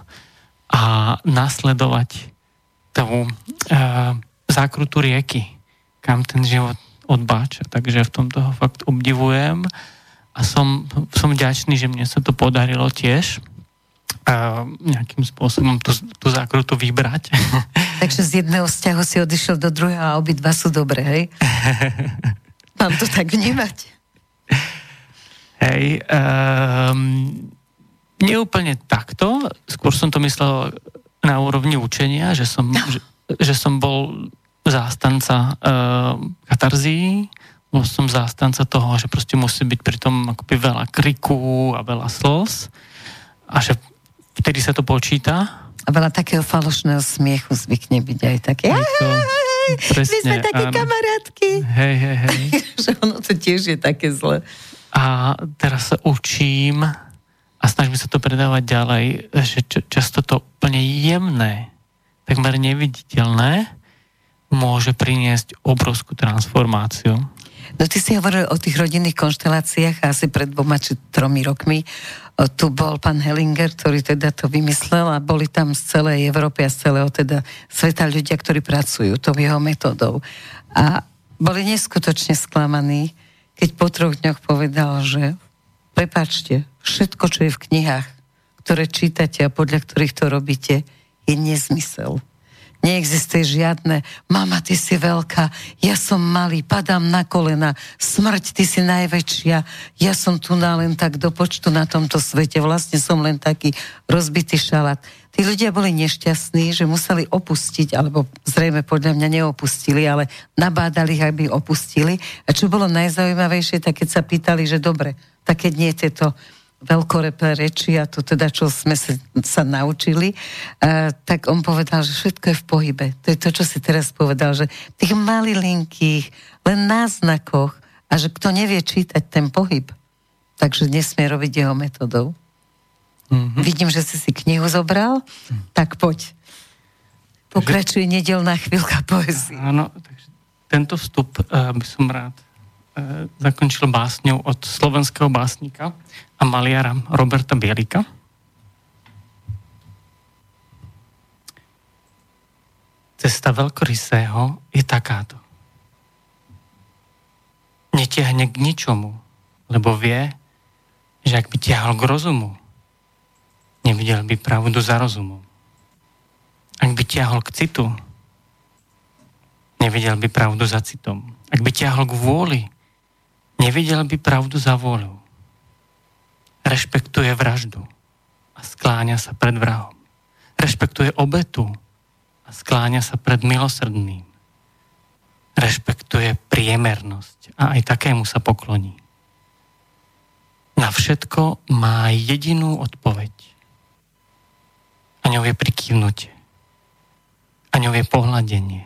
a nasledovať tú uh, zákrutu rieky, kam ten život odbáča. Takže v tomto ho fakt obdivujem a som, som vďačný, že mne sa to podarilo tiež uh, nejakým spôsobom tú, tú zákrutu vybrať. Takže z jedného vzťahu si odišiel do druhého a obidva sú dobré, hej? Mám to tak vnímať. Hej, um, neúplne takto, skôr som to myslel na úrovni učenia, že som, že, že som bol zástanca uh, katarzí, bol som zástanca toho, že proste musí byť pri tom akoby veľa kriku a veľa slz a že vtedy sa to počíta. A veľa takého falošného smiechu zvykne byť aj také. To, presne, My sme také áno. kamarátky. Hej, hej, hej. že ono to tiež je také zle. A teraz sa učím a snažím sa to predávať ďalej, že často to úplne jemné, takmer neviditeľné, môže priniesť obrovskú transformáciu. No ty si hovoril o tých rodinných konšteláciách asi pred dvoma či tromi rokmi. Tu bol pán Hellinger, ktorý teda to vymyslel a boli tam z celej Európy a z celého teda sveta ľudia, ktorí pracujú tou jeho metodou. A boli neskutočne sklamaní, keď po troch dňoch povedal, že prepačte, všetko, čo je v knihách, ktoré čítate a podľa ktorých to robíte, je nezmysel. Neexistuje žiadne, mama, ty si veľká, ja som malý, padám na kolena, smrť, ty si najväčšia, ja som tu na len tak do počtu na tomto svete, vlastne som len taký rozbitý šalát. Tí ľudia boli nešťastní, že museli opustiť, alebo zrejme podľa mňa neopustili, ale nabádali ich, aby opustili. A čo bolo najzaujímavejšie, tak keď sa pýtali, že dobre, tak keď nie tieto veľkorepé reči a to teda, čo sme sa, sa naučili, a, tak on povedal, že všetko je v pohybe. To je to, čo si teraz povedal, že tých malilinkých, len náznakoch a že kto nevie čítať ten pohyb, takže nesmie robiť jeho metodou. Mm-hmm. Vidím, že si si knihu zobral, mm. tak poď. Pokračuje nedelná chvíľka poezie. Áno, takže tento vstup uh, by som rád zakončil básňou od slovenského básnika a maliara Roberta Bielika. Cesta veľkorysého je takáto. Netiahne k ničomu, lebo vie, že ak by tiahol k rozumu, nevidel by pravdu za rozumom. Ak by tiahol k citu, nevidel by pravdu za citom. Ak by tiahol k vôli, nevidel by pravdu za vôľou rešpektuje vraždu a skláňa sa pred vrahom. Rešpektuje obetu a skláňa sa pred milosrdným. Rešpektuje priemernosť a aj takému sa pokloní. Na všetko má jedinú odpoveď. A ňou je prikývnutie. A ňou je pohľadenie.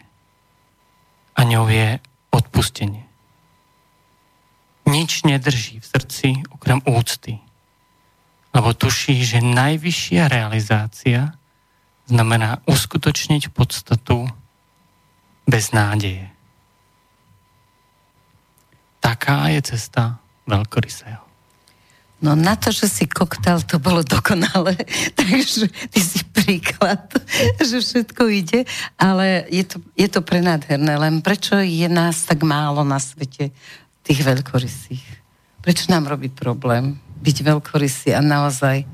A ňou je odpustenie. Nič nedrží v srdci okrem úcty lebo tuší, že najvyššia realizácia znamená uskutočniť podstatu bez nádeje. Taká je cesta veľkorysého. No na to, že si koktal, to bolo dokonale. Takže ty si príklad, že všetko ide, ale je to, je to prenádherné, len prečo je nás tak málo na svete, tých veľkorysých? Prečo nám robí problém byť veľkorysý a naozaj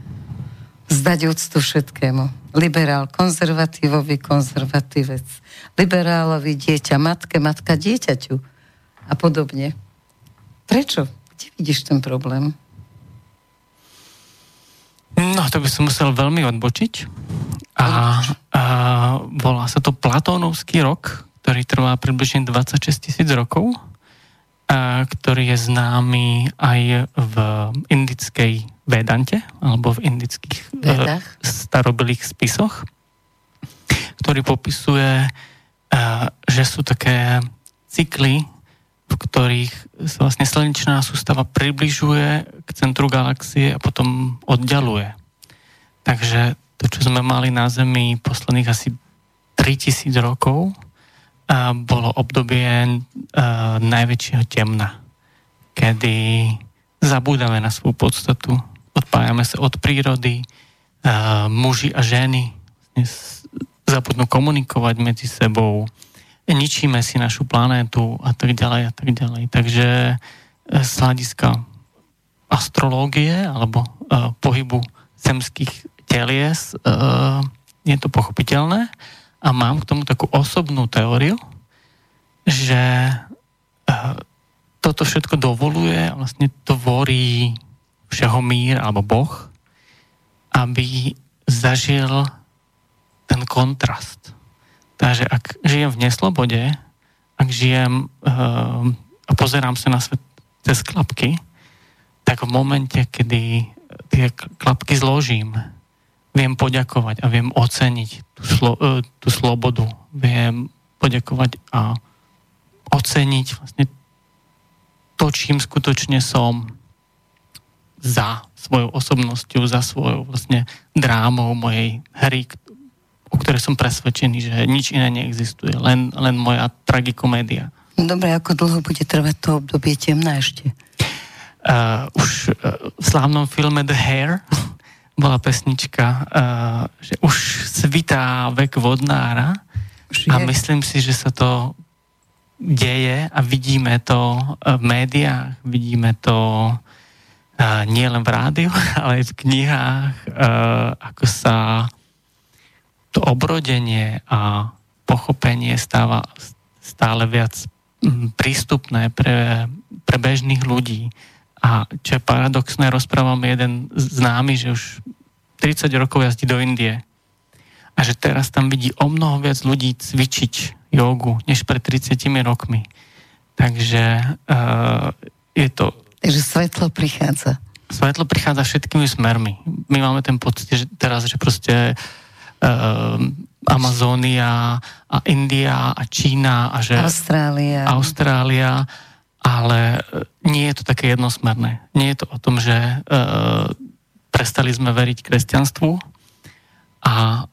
zdať úctu všetkému? Liberál, konzervatívovi, konzervatívec. Liberálovi dieťa, matke, matka dieťaťu a podobne. Prečo? Kde vidíš ten problém? No, to by som musel veľmi odbočiť. A, a volá sa to Platónovský rok, ktorý trvá približne 26 tisíc rokov, ktorý je známy aj v indickej Vedante, alebo v indických Vedách. e, starobilých spisoch, ktorý popisuje, e, že sú také cykly v ktorých sa vlastne slnečná sústava približuje k centru galaxie a potom oddialuje. Takže to, čo sme mali na Zemi posledných asi 3000 rokov, bolo obdobie a, najväčšieho temna, kedy zabúdame na svoju podstatu, odpájame sa od prírody, a, muži a ženy zabudnú komunikovať medzi sebou, ničíme si našu planétu a tak ďalej a tak ďalej. Takže e, z hľadiska astrológie alebo pohybu zemských telies je to pochopiteľné a mám k tomu takú osobnú teóriu, že uh, toto všetko dovoluje a vlastne tvorí všeho mír alebo Boh, aby zažil ten kontrast. Takže ak žijem v neslobode, ak žijem uh, a pozerám sa na svet cez klapky, tak v momente, kedy tie klapky zložím, viem poďakovať a viem oceniť tú, slo, uh, tú slobodu, viem poďakovať a oceniť vlastne to, čím skutočne som za svojou osobnosťou, za svojou vlastne drámou mojej hry, o ktorej som presvedčený, že nič iné neexistuje, len, len moja tragikomédia. Dobre, ako dlho bude trvať to obdobie temná ešte? Uh, už uh, v slávnom filme The Hair bola pesnička, uh, že už svitá vek vodnára už a myslím si, že sa to deje a vidíme to v médiách, vidíme to uh, nie len v rádiu, ale aj v knihách, ako sa to obrodenie a pochopenie stáva stále viac mm, prístupné pre, pre bežných ľudí. A čo je paradoxné, rozprávam jeden známy, že už 30 rokov jazdí do Indie a že teraz tam vidí o mnoho viac ľudí cvičiť jogu, než pred 30 rokmi. Takže uh, je to... Takže svetlo prichádza. Svetlo prichádza všetkými smermi. My máme ten pocit, že teraz, že proste uh, Amazónia a India a Čína a že Austrália. Austrália, ale eh, nie je to také jednosmerné. Nie je to o tom, že uh, prestali sme veriť kresťanstvu a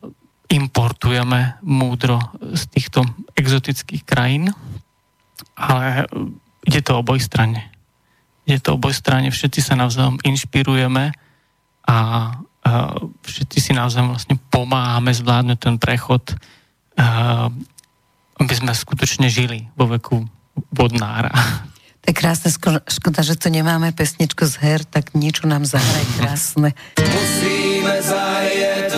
importujeme múdro z týchto exotických krajín, ale ide to oboj strane. Ide to oboj strane, všetci sa navzájom inšpirujeme a všetci si naozaj vlastne pomáhame zvládnuť ten prechod, aby sme skutočne žili vo veku vodnára. To je krásne, škoda, že tu nemáme pesničku z her, tak niečo nám zahraj krásne. Musíme zajet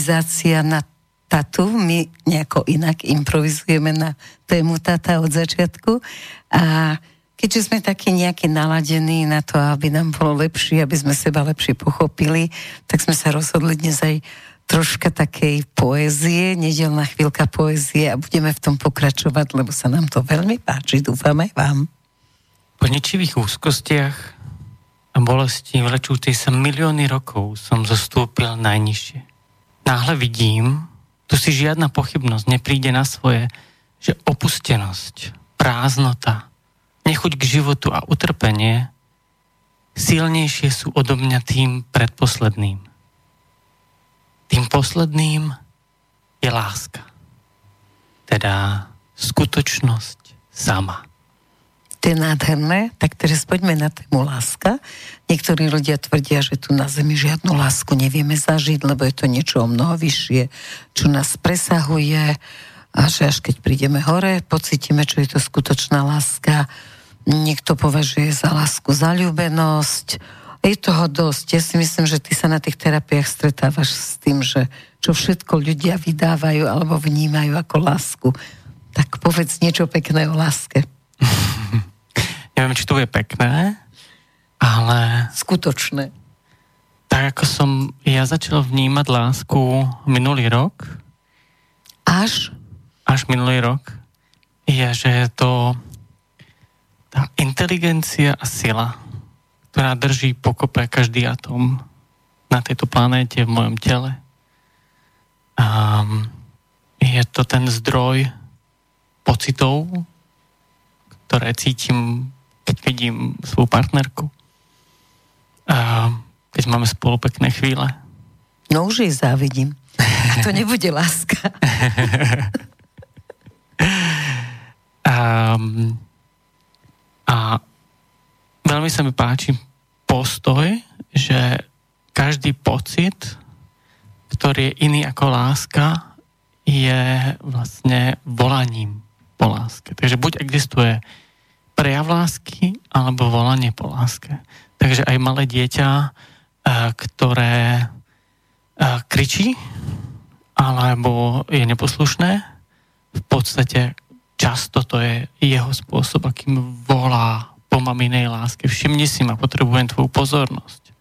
improvizácia na tatu. My nejako inak improvizujeme na tému tata od začiatku. A keďže sme takí nejakí naladení na to, aby nám bolo lepšie, aby sme seba lepšie pochopili, tak sme sa rozhodli dnes aj troška takej poézie, nedelná chvíľka poézie a budeme v tom pokračovať, lebo sa nám to veľmi páči, dúfam aj vám. Po ničivých úzkostiach a bolesti vlečúcej sa milióny rokov som zostúpil najnižšie. Náhle vidím, tu si žiadna pochybnosť nepríde na svoje, že opustenosť, prázdnota, nechuť k životu a utrpenie silnejšie sú odo mňa tým predposledným. Tým posledným je láska. Teda skutočnosť sama. To je nádherné, tak teraz poďme na tému láska. Niektorí ľudia tvrdia, že tu na Zemi žiadnu lásku nevieme zažiť, lebo je to niečo o mnoho vyššie, čo nás presahuje a že až keď prídeme hore, pocítime, čo je to skutočná láska. Niekto považuje za lásku zalúbenosť, je toho dosť. Ja si myslím, že ty sa na tých terapiách stretávaš s tým, že čo všetko ľudia vydávajú alebo vnímajú ako lásku. Tak povedz niečo pekné o láske. Neviem, či to je pekné, ale... Skutočné. Tak ako som ja začal vnímať lásku minulý rok. Až? Až minulý rok. Je, že je to tá inteligencia a sila ktorá drží pokope každý atom na tejto planéte, v mojom tele. A je to ten zdroj pocitov, ktoré cítim, keď vidím svoju partnerku. A keď máme spolu pekné chvíle. No už jej závidím. A to nebude láska. a, a veľmi sa mi páči postoj, že každý pocit, ktorý je iný ako láska, je vlastne volaním po láske. Takže buď existuje prejav lásky, alebo volanie po láske. Takže aj malé dieťa, e, ktoré e, kričí, alebo je neposlušné, v podstate často to je jeho spôsob, akým volá po maminej láske. Všimni si ma, potrebujem tvoju pozornosť.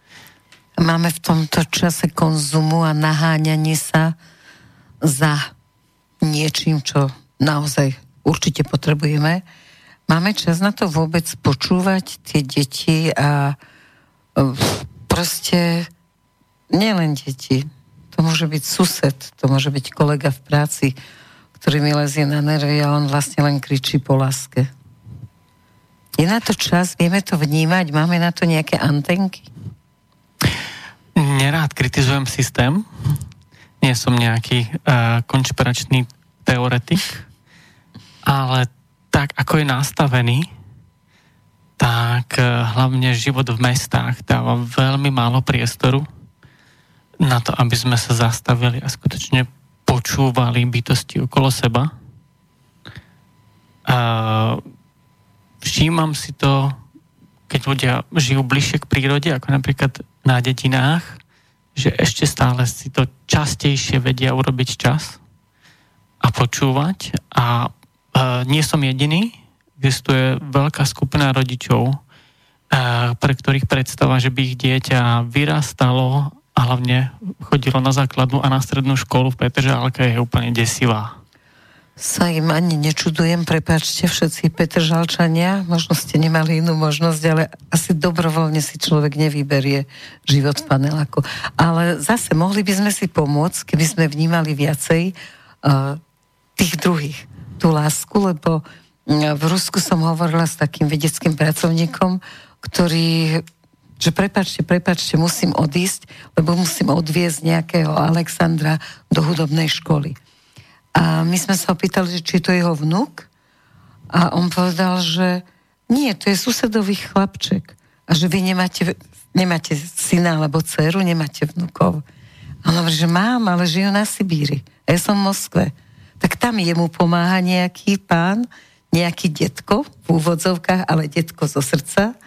Máme v tomto čase konzumu a naháňanie sa za niečím, čo naozaj určite potrebujeme. Máme čas na to vôbec počúvať tie deti a e, proste nielen deti. To môže byť sused, to môže byť kolega v práci, ktorý mi lezie na nervy a on vlastne len kričí po láske. Je na to čas, vieme to vnímať, máme na to nejaké antenky? Nerád kritizujem systém, nie som nejaký uh, konšpiračný teoretik, ale tak, ako je nastavený, tak uh, hlavne život v mestách dáva veľmi málo priestoru na to, aby sme sa zastavili a skutočne počúvali bytosti okolo seba. Uh, všímam si to, keď ľudia žijú bližšie k prírode, ako napríklad na dedinách, že ešte stále si to častejšie vedia urobiť čas a počúvať. A nie som jediný, existuje veľká skupina rodičov, pre ktorých predstava, že by ich dieťa vyrastalo a hlavne chodilo na základnú a na strednú školu v Petržálke je úplne desivá. Sa im ani nečudujem, prepáčte všetci Petržalčania, možno ste nemali inú možnosť, ale asi dobrovoľne si človek nevyberie život v paneláku. Ale zase mohli by sme si pomôcť, keby sme vnímali viacej uh, tých druhých, tú lásku, lebo uh, v Rusku som hovorila s takým vedeckým pracovníkom, ktorý že prepačte, prepačte, musím odísť, lebo musím odviezť nejakého Alexandra do hudobnej školy. A my sme sa opýtali, či to je jeho vnúk. A on povedal, že nie, to je susedový chlapček. A že vy nemáte, nemáte syna alebo dceru, nemáte vnúkov. A on hovorí, že mám, ale žijú na Sibíri. A ja som v Moskve. Tak tam jemu pomáha nejaký pán, nejaký detko, v úvodzovkách, ale detko zo srdca.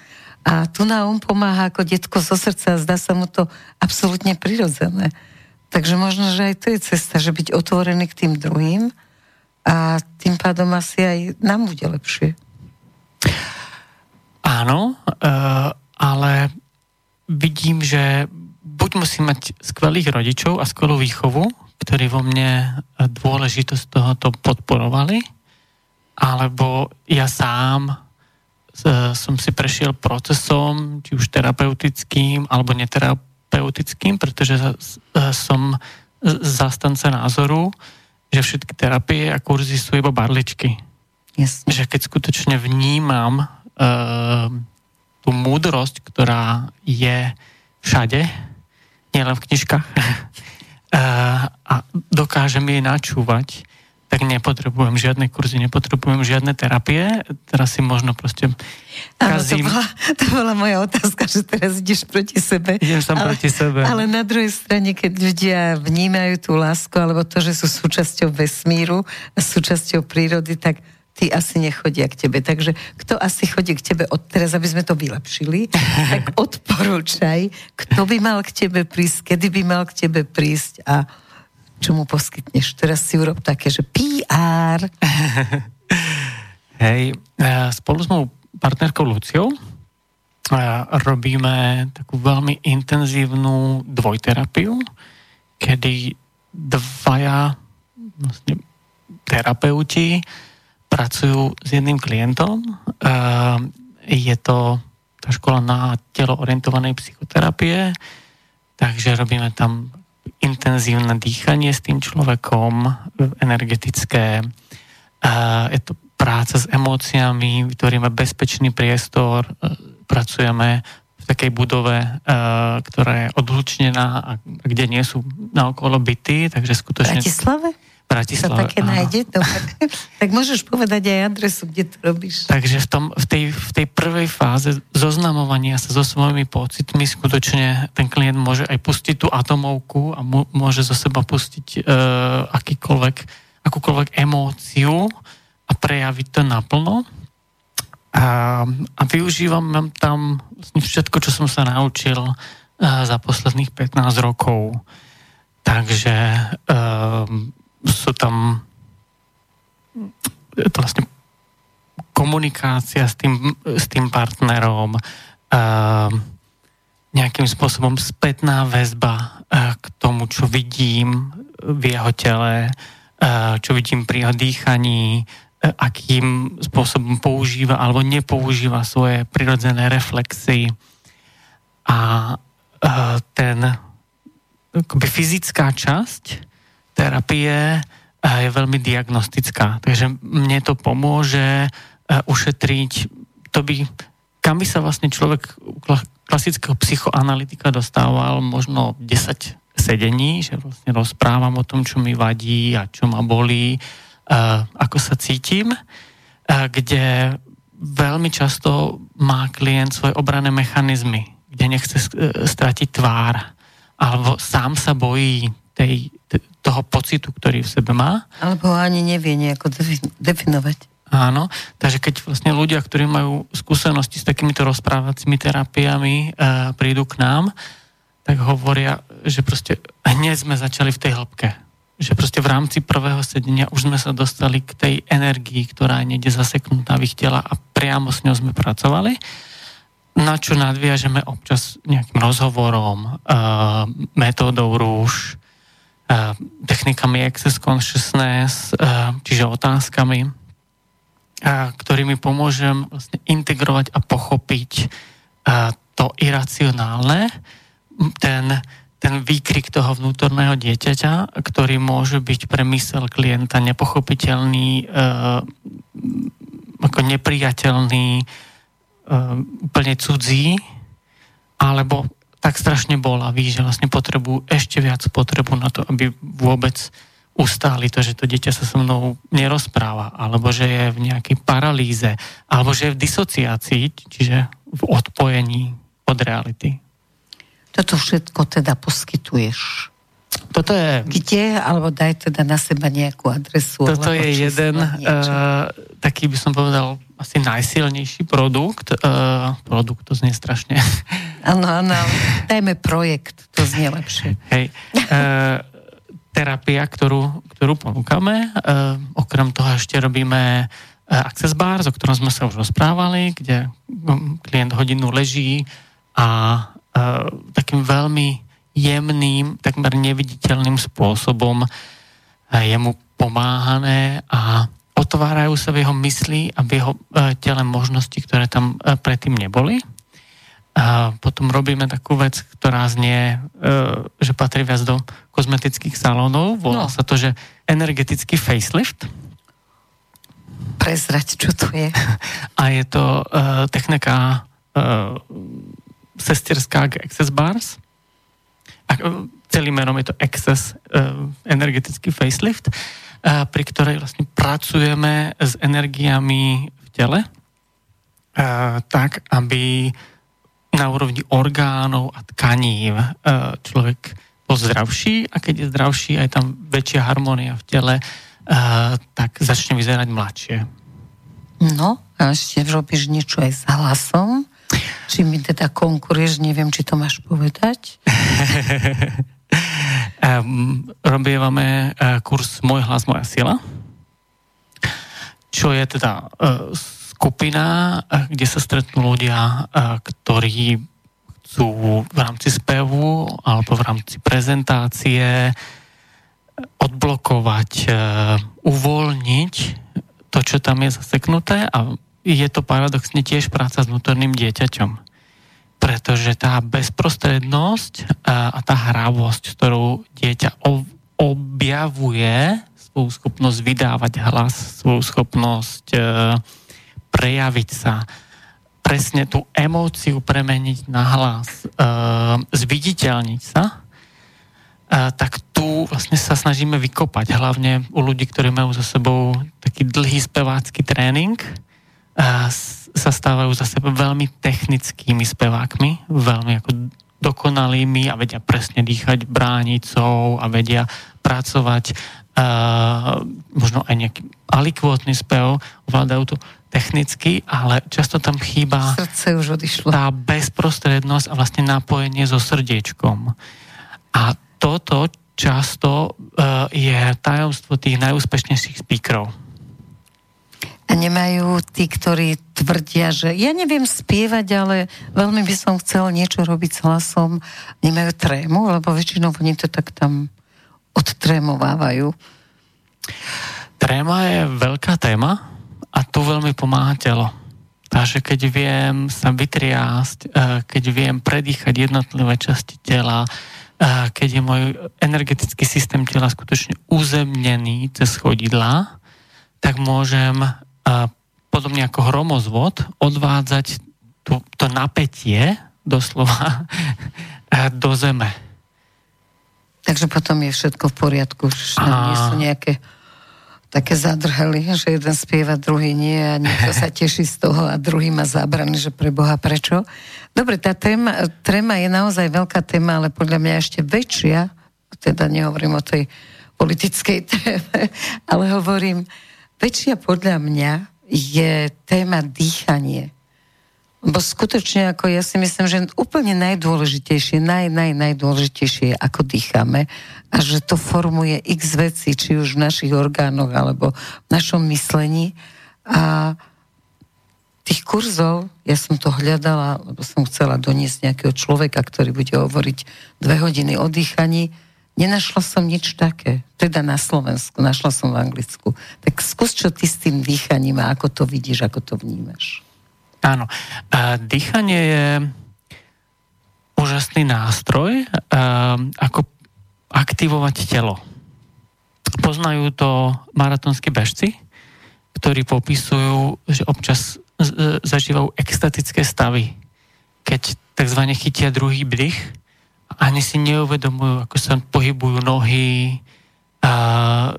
A tu na on pomáha ako detko zo srdca a zdá sa mu to absolútne prirodzené. Takže možno, že aj to je cesta, že byť otvorený k tým druhým a tým pádom asi aj nám bude lepšie. Áno, uh, ale vidím, že buď musím mať skvelých rodičov a skvelú výchovu, ktorí vo mne dôležitosť tohoto podporovali, alebo ja sám som si prešiel procesom, či už terapeutickým alebo neterapeutickým, pretože som zastanca názoru, že všetky terapie a kurzy sú iba barličky. Jasne. Že keď skutočne vnímam uh, tú múdrosť, ktorá je všade, nielen v knižkách, dokážem jej načúvať, tak nepotrebujem žiadne kurzy, nepotrebujem žiadne terapie. Teraz si možno proste kazím. to, bola, to bola moja otázka, že teraz ideš proti sebe. Idem tam ale, proti sebe. Ale na druhej strane, keď ľudia vnímajú tú lásku, alebo to, že sú súčasťou vesmíru, súčasťou prírody, tak tí asi nechodia k tebe. Takže kto asi chodí k tebe od teraz, aby sme to vylepšili, tak odporúčaj, kto by mal k tebe prísť, kedy by mal k tebe prísť a čo mu poskytneš. Teraz si urob také, že PR. Hej, e, spolu s mojou partnerkou Luciou e, robíme takú veľmi intenzívnu dvojterapiu, kedy dvaja vlastne terapeuti pracujú s jedným klientom. E, je to tá škola na telo orientovanej psychoterapie, takže robíme tam intenzívne dýchanie s tým človekom, energetické. Je to práca s emóciami, vytvoríme bezpečný priestor, e, pracujeme v takej budove, e, ktorá je odlučnená a kde nie sú naokolo byty, takže skutočne... Bratislave? Bratislave. Sa také áno. nájde? Dobre. tak môžeš povedať aj adresu, kde to robíš. Takže v, tom, v, tej, v tej prvej fáze zoznamovania sa so svojimi pocitmi skutočne ten klient môže aj pustiť tú atomovku a môže zo seba pustiť uh, akýkoľvek, akúkoľvek emóciu a prejaviť to naplno. A, a využívam tam vlastne všetko, čo som sa naučil uh, za posledných 15 rokov. Takže uh, sú tam to vlastne komunikácia s tým, s tým partnerom, uh, nejakým spôsobom spätná väzba uh, k tomu, čo vidím v jeho tele, uh, čo vidím pri jeho dýchaní, uh, akým spôsobom používa alebo nepoužíva svoje prirodzené reflexy. A uh, ten akoby fyzická časť terapie je veľmi diagnostická. Takže mne to pomôže eh, ušetriť, to by, kam by sa vlastne človek klasického psychoanalytika dostával možno 10 sedení, že vlastne rozprávam o tom, čo mi vadí a čo ma bolí, eh, ako sa cítim, kde veľmi často má klient svoje obrané mechanizmy, kde nechce stratiť tvár, alebo sám sa bojí tej, toho pocitu, ktorý v sebe má. Alebo ho ani nevie nejako definovať. Áno, takže keď vlastne ľudia, ktorí majú skúsenosti s takýmito rozprávacími terapiami, e, prídu k nám, tak hovoria, že proste hneď sme začali v tej hĺbke. Že proste v rámci prvého sedenia už sme sa dostali k tej energii, ktorá je niekde zaseknutá v ich tela a priamo s ňou sme pracovali na čo nadviažeme občas nejakým rozhovorom, uh, metódou rúž, technikami Access Consciousness, čiže otázkami, ktorými pomôžem vlastne integrovať a pochopiť to iracionálne, ten, ten výkrik toho vnútorného dieťaťa, ktorý môže byť pre mysel klienta nepochopiteľný, ako nepriateľný, úplne cudzí, alebo tak strašne bolavý, že vlastne potrebujú ešte viac potrebu na to, aby vôbec ustáli to, že to dieťa sa so mnou nerozpráva, alebo že je v nejakej paralýze, alebo že je v disociácii, čiže v odpojení od reality. Toto všetko teda poskytuješ. Toto je... Kde? Alebo daj teda na seba nejakú adresu. Toto je jeden uh, taký by som povedal asi najsilnejší produkt. Uh, produkt to znie strašne. Áno, áno, dajme projekt, to znie lepšie. Hej. Uh, terapia, ktorú, ktorú ponúkame. Uh, okrem toho ešte robíme Access Bars, o ktorom sme sa už rozprávali, kde klient hodinu leží a uh, takým veľmi jemným, takmer neviditeľným spôsobom je mu pomáhané a otvárajú sa v jeho mysli a v jeho e, tele možnosti, ktoré tam e, predtým neboli. A potom robíme takú vec, ktorá znie, e, že patrí viac do kozmetických salónov. Volá no. sa to, že energetický facelift. Prezrať, čo to je. A je to technika sesterská k Access Bars. A celým menom je to Access energetický facelift pri ktorej vlastne pracujeme s energiami v tele, tak, aby na úrovni orgánov a tkaní človek bol zdravší a keď je zdravší, aj tam väčšia harmonia v tele, tak začne vyzerať mladšie. No, a ešte robíš niečo aj s hlasom? Či mi teda konkuruješ, neviem, či to máš povedať? Um, robievame uh, kurz Môj hlas, moja sila, čo je teda uh, skupina, uh, kde sa stretnú ľudia, ktorí chcú v rámci spevu alebo v rámci prezentácie odblokovať, uvoľniť to, čo tam je zaseknuté a je to paradoxne tiež práca s vnútorným dieťaťom pretože tá bezprostrednosť a, a tá hravosť, ktorú dieťa objavuje svoju schopnosť vydávať hlas, svoju schopnosť e, prejaviť sa, presne tú emóciu premeniť na hlas, e, zviditeľniť sa, e, tak tu vlastne sa snažíme vykopať, hlavne u ľudí, ktorí majú za sebou taký dlhý spevácky tréning, sa stávajú zase veľmi technickými spevákmi, veľmi ako dokonalými a vedia presne dýchať bránicou a vedia pracovať uh, možno aj nejaký alikvótny spev, ovládajú to technicky, ale často tam chýba Srdce už odišlo. tá bezprostrednosť a vlastne napojenie so srdiečkom. A toto často uh, je tajomstvo tých najúspešnejších speakerov a nemajú tí, ktorí tvrdia, že ja neviem spievať, ale veľmi by som chcel niečo robiť s hlasom. Nemajú trému, lebo väčšinou oni to tak tam odtrémovávajú. Tréma je veľká téma a tu veľmi pomáha telo. Takže keď viem sa vytriásť, eh, keď viem predýchať jednotlivé časti tela, eh, keď je môj energetický systém tela skutočne uzemnený cez chodidla, tak môžem a podobne ako hromozvod odvádzať to, to napätie doslova do zeme. Takže potom je všetko v poriadku, že nie sú nejaké také zadrhely, že jeden spieva, druhý nie a niekto sa teší z toho a druhý má zábrany, že pre Boha prečo. Dobre, tá téma, téma je naozaj veľká téma, ale podľa mňa ešte väčšia, teda nehovorím o tej politickej téme, ale hovorím, väčšia podľa mňa je téma dýchanie. Bo skutočne, ako ja si myslím, že úplne najdôležitejšie, naj, naj, najdôležitejšie je, ako dýchame a že to formuje x veci, či už v našich orgánoch, alebo v našom myslení. A tých kurzov, ja som to hľadala, lebo som chcela doniesť nejakého človeka, ktorý bude hovoriť dve hodiny o dýchaní, Nenašla som nič také, teda na Slovensku, našla som v Anglicku. Tak skús, čo ty s tým dýchaním a ako to vidíš, ako to vnímaš. Áno. Dýchanie je úžasný nástroj, ako aktivovať telo. Poznajú to maratonskí bežci, ktorí popisujú, že občas zažívajú extatické stavy, keď tzv. chytia druhý bdych ani si neuvedomujú, ako sa pohybujú nohy a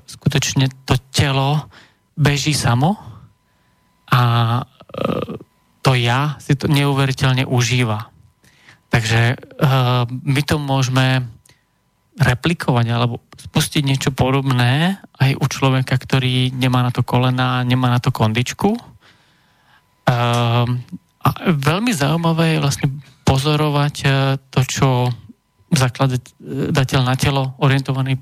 skutočne to telo beží samo a e, to ja si to neuveriteľne užíva. Takže e, my to môžeme replikovať alebo spustiť niečo podobné aj u človeka, ktorý nemá na to kolena, nemá na to kondičku a veľmi zaujímavé je vlastne pozorovať to, čo zakladateľ na telo orientovaný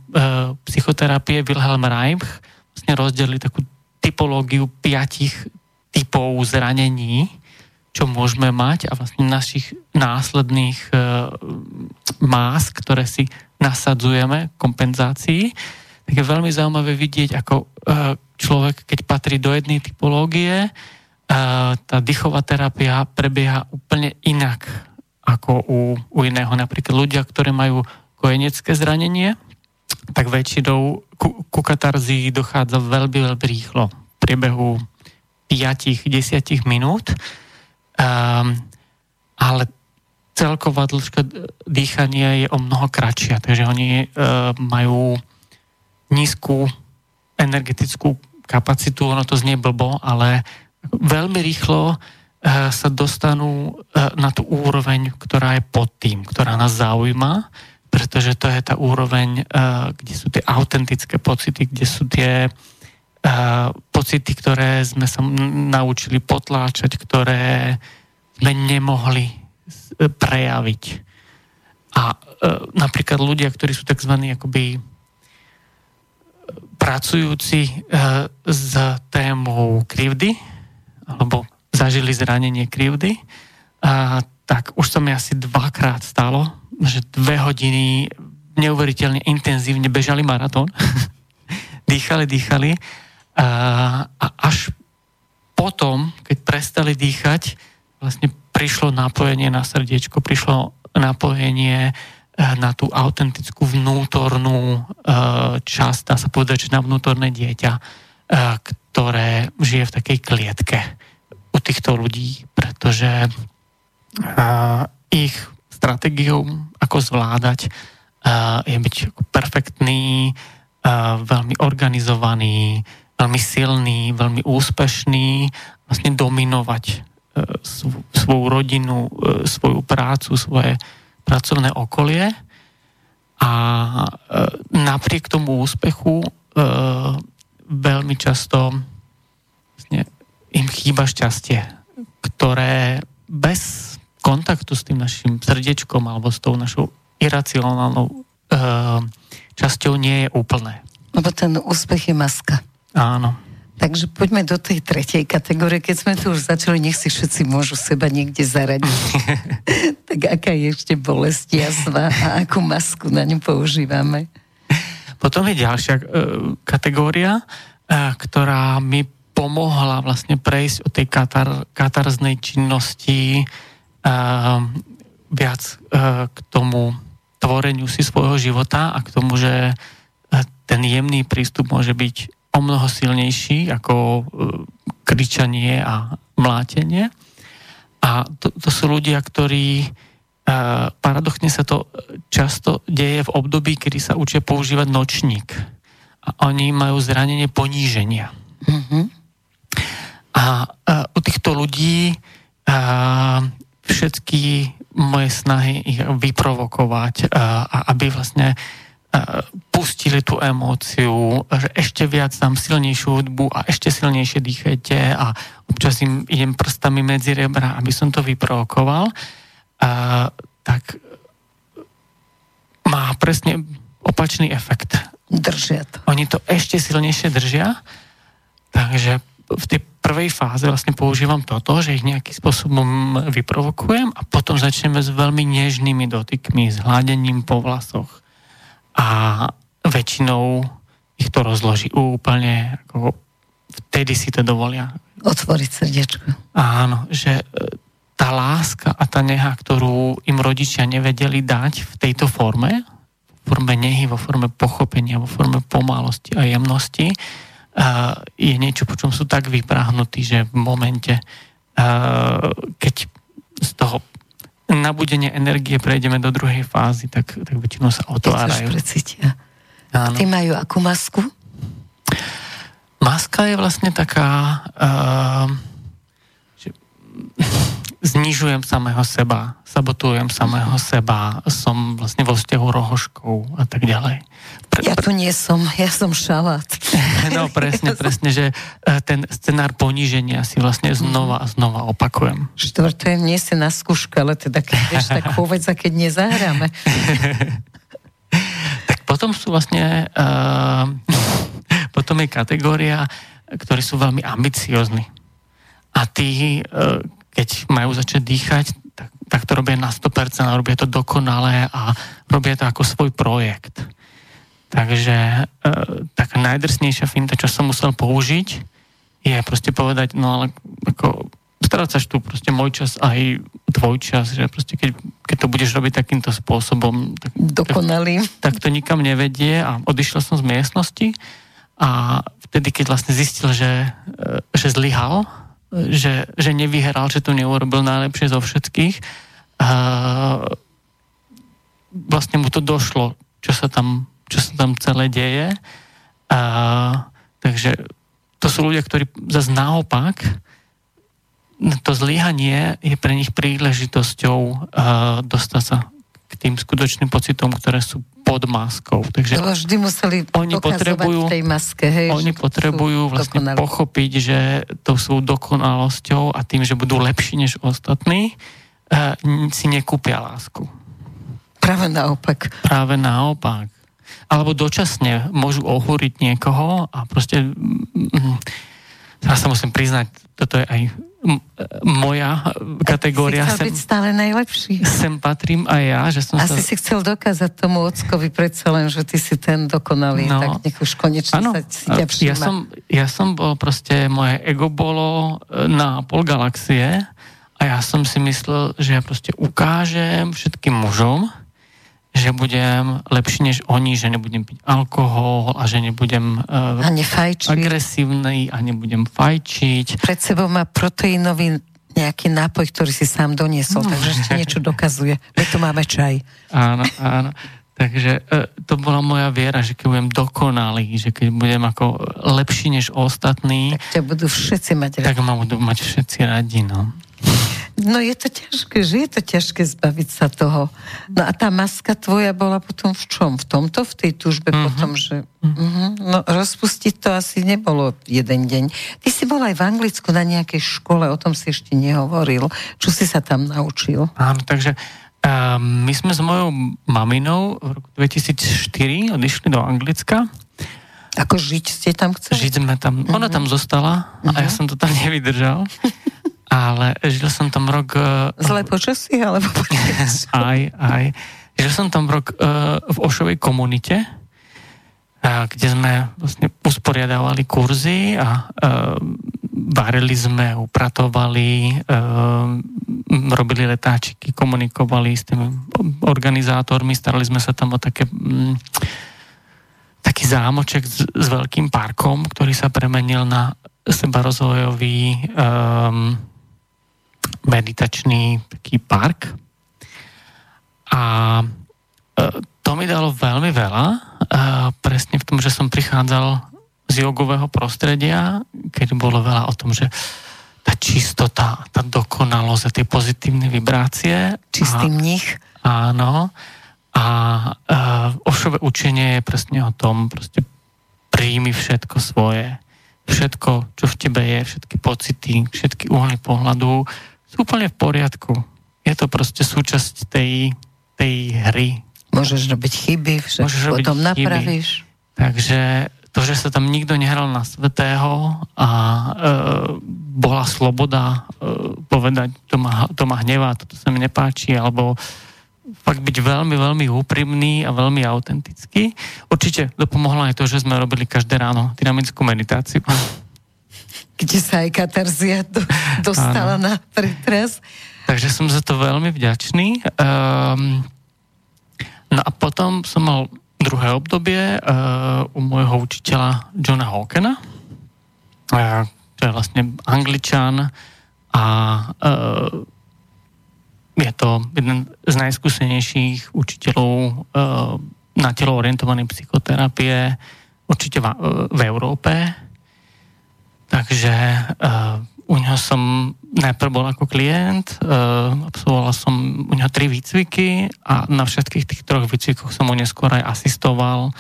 psychoterapie Wilhelm Reich vlastne rozdelili takú typológiu piatich typov zranení, čo môžeme mať a vlastne našich následných e, más, ktoré si nasadzujeme kompenzácii, tak je veľmi zaujímavé vidieť, ako e, človek, keď patrí do jednej typológie, e, tá dýchová terapia prebieha úplne inak ako u, u iného. Napríklad ľudia, ktorí majú kojenecké zranenie, tak väčšinou ku, ku katarzii dochádza veľmi, veľmi rýchlo. V priebehu 5-10 minút Um, ale celková dĺžka dýchania je o mnoho kratšia, takže oni uh, majú nízku energetickú kapacitu, ono to znie blbo, ale veľmi rýchlo uh, sa dostanú uh, na tú úroveň, ktorá je pod tým, ktorá nás zaujíma, pretože to je tá úroveň, uh, kde sú tie autentické pocity, kde sú tie pocity, ktoré sme sa naučili potláčať, ktoré sme nemohli prejaviť. A napríklad ľudia, ktorí sú tzv. akoby pracujúci s témou krivdy, alebo zažili zranenie krivdy, a, tak už sa mi asi dvakrát stalo, že dve hodiny neuveriteľne intenzívne bežali maratón, dýchali, dýchali. A, a až potom, keď prestali dýchať, vlastne prišlo napojenie na srdiečko, prišlo napojenie eh, na tú autentickú vnútornú eh, časť, dá sa povedať, že na vnútorné dieťa, eh, ktoré žije v takej klietke u týchto ľudí, pretože ich stratégiou, ako zvládať, je byť perfektný, veľmi organizovaný, veľmi silný, veľmi úspešný, vlastne dominovať e, svoju rodinu, e, svoju prácu, svoje pracovné okolie. A e, napriek tomu úspechu veľmi často chýba šťastie, ktoré bez kontaktu s tým našim srdiečkom alebo s tou našou iracionálnou časťou nie je úplné. Lebo ten úspech je maska. Áno. Takže poďme do tej tretej kategórie. Keď sme tu už začali, nech si všetci môžu seba niekde zaradiť. tak aká je ešte bolesť jasva a akú masku na ňu používame? Potom je ďalšia uh, kategória, uh, ktorá mi pomohla vlastne prejsť od tej katar, katarznej činnosti uh, viac uh, k tomu tvoreniu si svojho života a k tomu, že ten jemný prístup môže byť o mnoho silnejší ako e, kričanie a mlátenie. A to, to sú ľudia, ktorí e, paradoxne sa to často deje v období, kedy sa učia používať nočník. A oni majú zranenie poníženia. Mm-hmm. A, a u týchto ľudí a, všetky moje snahy ich vyprovokovať, a, a aby vlastne pustili tú emóciu, že ešte viac dám silnejšiu hudbu a ešte silnejšie dýchajte a občas im idem prstami medzi rebra, aby som to vyprovokoval, a, tak má presne opačný efekt. Držia to. Oni to ešte silnejšie držia, takže v tej prvej fáze vlastne používam toto, že ich nejakým spôsobom vyprovokujem a potom začneme s veľmi nežnými dotykmi, s hládením po vlasoch, a väčšinou ich to rozloží úplne, ako vtedy si to dovolia. Otvoriť srdiečko. Áno, že e, tá láska a tá neha, ktorú im rodičia nevedeli dať v tejto forme, v forme nehy, vo forme pochopenia, vo forme pomalosti a jemnosti, je niečo, po čom sú tak vypráhnutí, že v momente, keď z toho nabudenie energie prejdeme do druhej fázy, tak, tak väčšinou sa otvárajú. precítia. Áno. Ty majú akú masku? Maska je vlastne taká, uh, že znižujem samého seba, sabotujem samého seba, som vlastne vo vzťahu rohoškou a tak ďalej. Pre, ja tu nie som, ja som šalát. No presne, presne, že e, ten scenár poníženia si vlastne znova a znova opakujem. Štvrté, nie si na skúšku, ale teda keď vieš, tak povedz, a keď nezahráme. tak potom sú vlastne, uh, potom je kategória, ktorí sú veľmi ambiciozni. A tí, uh, keď majú začať dýchať, tak, tak to robia na 100% a robia to dokonale a robia to ako svoj projekt. Takže e, taká najdrsnejšia finta, čo som musel použiť, je proste povedať, no ale ako strácaš tu proste môj čas aj tvoj čas, že proste keď, keď to budeš robiť takýmto spôsobom, tak, Dokonalým. Tak, tak to nikam nevedie a odišiel som z miestnosti a vtedy, keď vlastne zistil, že, e, že zlyhal, že, že nevyhral, že to neurobil najlepšie zo všetkých. A vlastne mu to došlo, čo sa tam, čo sa tam celé deje. A, takže to sú ľudia, ktorí zase naopak to zlyhanie je pre nich príležitosťou uh, dostať sa k tým skutočným pocitom, ktoré sú pod maskou. Takže to vždy museli oni potrebujú, tej maske, hej, oni potrebujú vlastne dokonali. pochopiť, že to sú dokonalosťou a tým, že budú lepší než ostatní, uh, si nekúpia lásku. Práve naopak. Práve naopak. Alebo dočasne môžu ohúriť niekoho a proste... Mm, teraz sa musím priznať, toto je aj moja kategória. Si chcel sem, byť stále najlepší. Sem patrím aj ja. Že som Asi sa... si chcel dokázať tomu ockovi predsa len, že ty si ten dokonalý, no, tak nech už konečne ano, sa si ťa všíma. Ja som, ja som bol proste, moje ego bolo e, na pol galaxie a ja som si myslel, že ja proste ukážem všetkým mužom, že budem lepší než oni, že nebudem piť alkohol a že nebudem uh, a agresívny a nebudem fajčiť. Pred sebou má proteínový nejaký nápoj, ktorý si sám doniesol, no. takže ešte niečo dokazuje. My tu máme čaj. Áno, áno. Takže uh, to bola moja viera, že keď budem dokonalý, že keď budem ako lepší než ostatní, tak budú všetci mať radi. Tak ma budú mať všetci radi, no. No je to ťažké, že je to ťažké zbaviť sa toho. No a tá maska tvoja bola potom v čom? V tomto, v tej túžbe uh-huh. potom, že... Uh-huh. No rozpustiť to asi nebolo jeden deň. Ty si bol aj v Anglicku na nejakej škole, o tom si ešte nehovoril. Čo si sa tam naučil? Áno, takže uh, my sme s mojou maminou v roku 2004 odišli do Anglicka. Ako žiť ste tam chceli? Žiť sme tam. Uh-huh. Ona tam zostala uh-huh. a ja som to tam nevydržal. ale žil som tam rok... Uh, Zlé počasie, alebo Aj, aj. Žil som tam rok uh, v Ošovej komunite, uh, kde sme vlastne usporiadávali kurzy a varili sme, upratovali, robili letáčiky, komunikovali s tými organizátormi, starali sme sa tam o také... Taký zámoček s, s veľkým parkom, ktorý sa premenil na seba rozvojový um, meditačný taký park. A e, to mi dalo veľmi veľa, e, presne v tom, že som prichádzal z jogového prostredia, keď bolo veľa o tom, že tá čistota, tá dokonalosť a tie pozitívne vibrácie. Čistý mních. Áno. A uh, ošové učenie je presne o tom, proste príjmi všetko svoje. Všetko, čo v tebe je, všetky pocity, všetky uhly pohľadu, úplne v poriadku. Je to proste súčasť tej, tej hry. Môžeš robiť chyby, všetko Môžeš potom chyby. napravíš. Takže to, že sa tam nikto nehral na svetého a e, bola sloboda e, povedať, to ma, to ma hnevá, toto sa mi nepáči, alebo fakt byť veľmi, veľmi úprimný a veľmi autentický. Určite dopomohlo aj to, že sme robili každé ráno dynamickú meditáciu kde sa aj katarzia do, dostala ano. na pretras. Takže som za to veľmi vďačný. Um, no a potom som mal druhé obdobie uh, u môjho učiteľa Johna Hawkena, uh, to je vlastne angličan a uh, je to jeden z najskúsenejších učiteľov uh, na telo orientovanej psychoterapie určite v, v Európe Takže uh, u neho som najprv bol ako klient, uh, absolvoval som u neho tri výcviky a na všetkých tých troch výcvikoch som mu neskôr aj asistoval.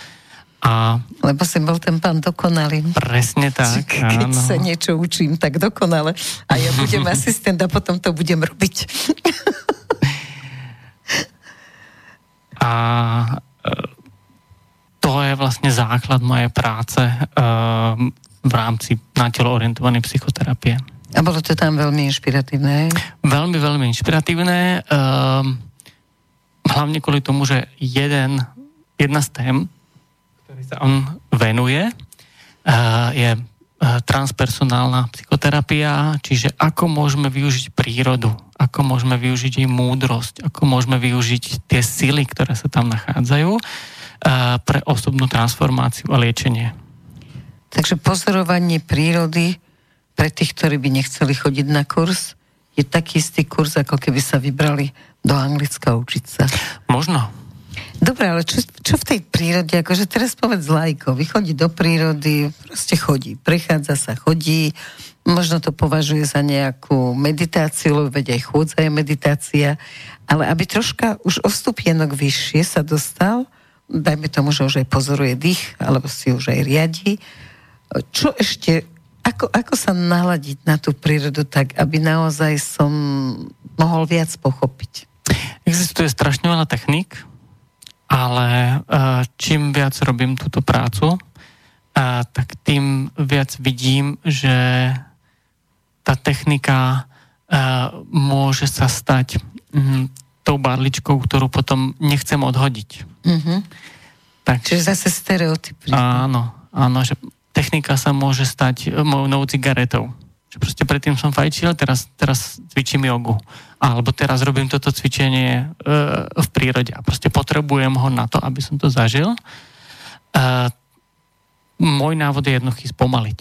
A Lebo si bol ten pán dokonalý. Presne tak, Keď áno. sa niečo učím, tak dokonale. A ja budem asistent a potom to budem robiť. A e, to je vlastne základ mojej práce e, v rámci na telo orientovanej psychoterapie. A bolo to tam veľmi inšpiratívne. Veľmi, veľmi inšpiratívne. Um, hlavne kvôli tomu, že jeden, jedna z tém, ktorý sa on venuje, uh, je uh, transpersonálna psychoterapia, čiže ako môžeme využiť prírodu, ako môžeme využiť jej múdrosť, ako môžeme využiť tie sily, ktoré sa tam nachádzajú uh, pre osobnú transformáciu a liečenie. Takže pozorovanie prírody pre tých, ktorí by nechceli chodiť na kurz, je taký istý kurz, ako keby sa vybrali do Anglicka učiť sa. Možno. Dobre, ale čo, čo v tej prírode, akože teraz povedz lajko, vychodí do prírody, proste chodí, prechádza sa, chodí, možno to považuje za nejakú meditáciu, lebo veď aj chôdza je meditácia, ale aby troška už o stupienok vyššie sa dostal, dajme tomu, že už aj pozoruje dých, alebo si už aj riadi, čo ešte, ako, ako sa naladiť na tú prírodu tak, aby naozaj som mohol viac pochopiť? Existuje strašne veľa techník, ale uh, čím viac robím túto prácu, uh, tak tým viac vidím, že tá technika uh, môže sa stať um, tou barličkou, ktorú potom nechcem odhodiť. Mhm. Tak, Čiže zase stereotypy. áno, áno, že technika sa môže stať e, mojou novou cigaretou. Že proste predtým som fajčil, teraz, teraz cvičím jogu. Alebo teraz robím toto cvičenie e, v prírode a proste potrebujem ho na to, aby som to zažil. E, môj návod je jednoduchý spomaliť.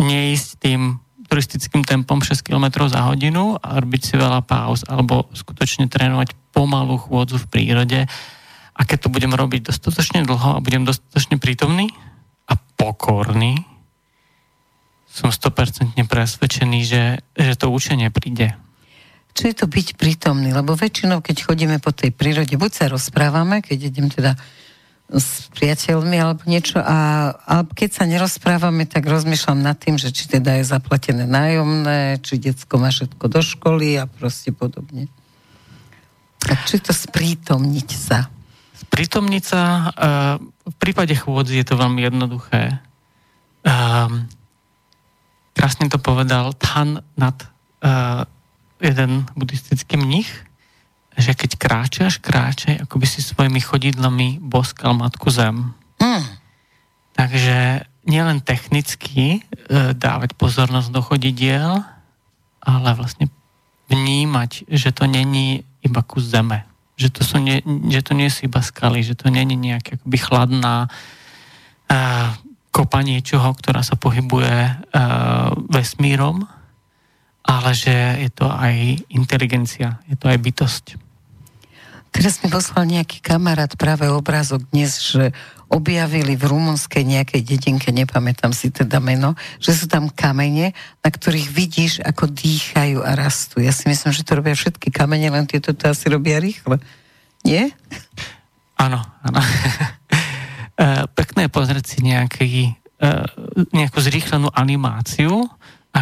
Neísť tým turistickým tempom 6 km za hodinu a robiť si veľa pauz, alebo skutočne trénovať pomalú chôdzu v prírode. A keď to budem robiť dostatočne dlho a budem dostatočne prítomný a pokorný, som 100% presvedčený, že, že to učenie príde. Čo je to byť prítomný? Lebo väčšinou, keď chodíme po tej prírode, buď sa rozprávame, keď idem teda s priateľmi alebo niečo a, a keď sa nerozprávame, tak rozmýšľam nad tým, že či teda je zaplatené nájomné, či decko má všetko do školy a proste podobne. A či to sprítomniť sa? Sprítomniť sa, uh, v prípade chôdzy je to veľmi jednoduché. Um, krásne to povedal Tan nad uh, jeden buddhistický mních, že keď kráčaš, kráčaj, ako by si svojimi chodidlami boskal matku zem. Mm. Takže nielen technicky e, dávať pozornosť do chodidiel, ale vlastne vnímať, že to není iba kus zeme. Že to, sú nie, že to nie sú iba skaly, že to není nejaká akoby chladná e, kopa niečoho, ktorá sa pohybuje e, vesmírom, ale že je to aj inteligencia, je to aj bytosť. Teraz mi poslal nejaký kamarát práve obrázok dnes, že objavili v rumunskej nejakej dedinke, nepamätám si teda meno, že sú tam kamene, na ktorých vidíš, ako dýchajú a rastú. Ja si myslím, že to robia všetky kamene, len tieto to asi robia rýchle. Nie? Áno, áno. E, Pekné pozrieť si nejaký, e, nejakú zrýchlenú animáciu,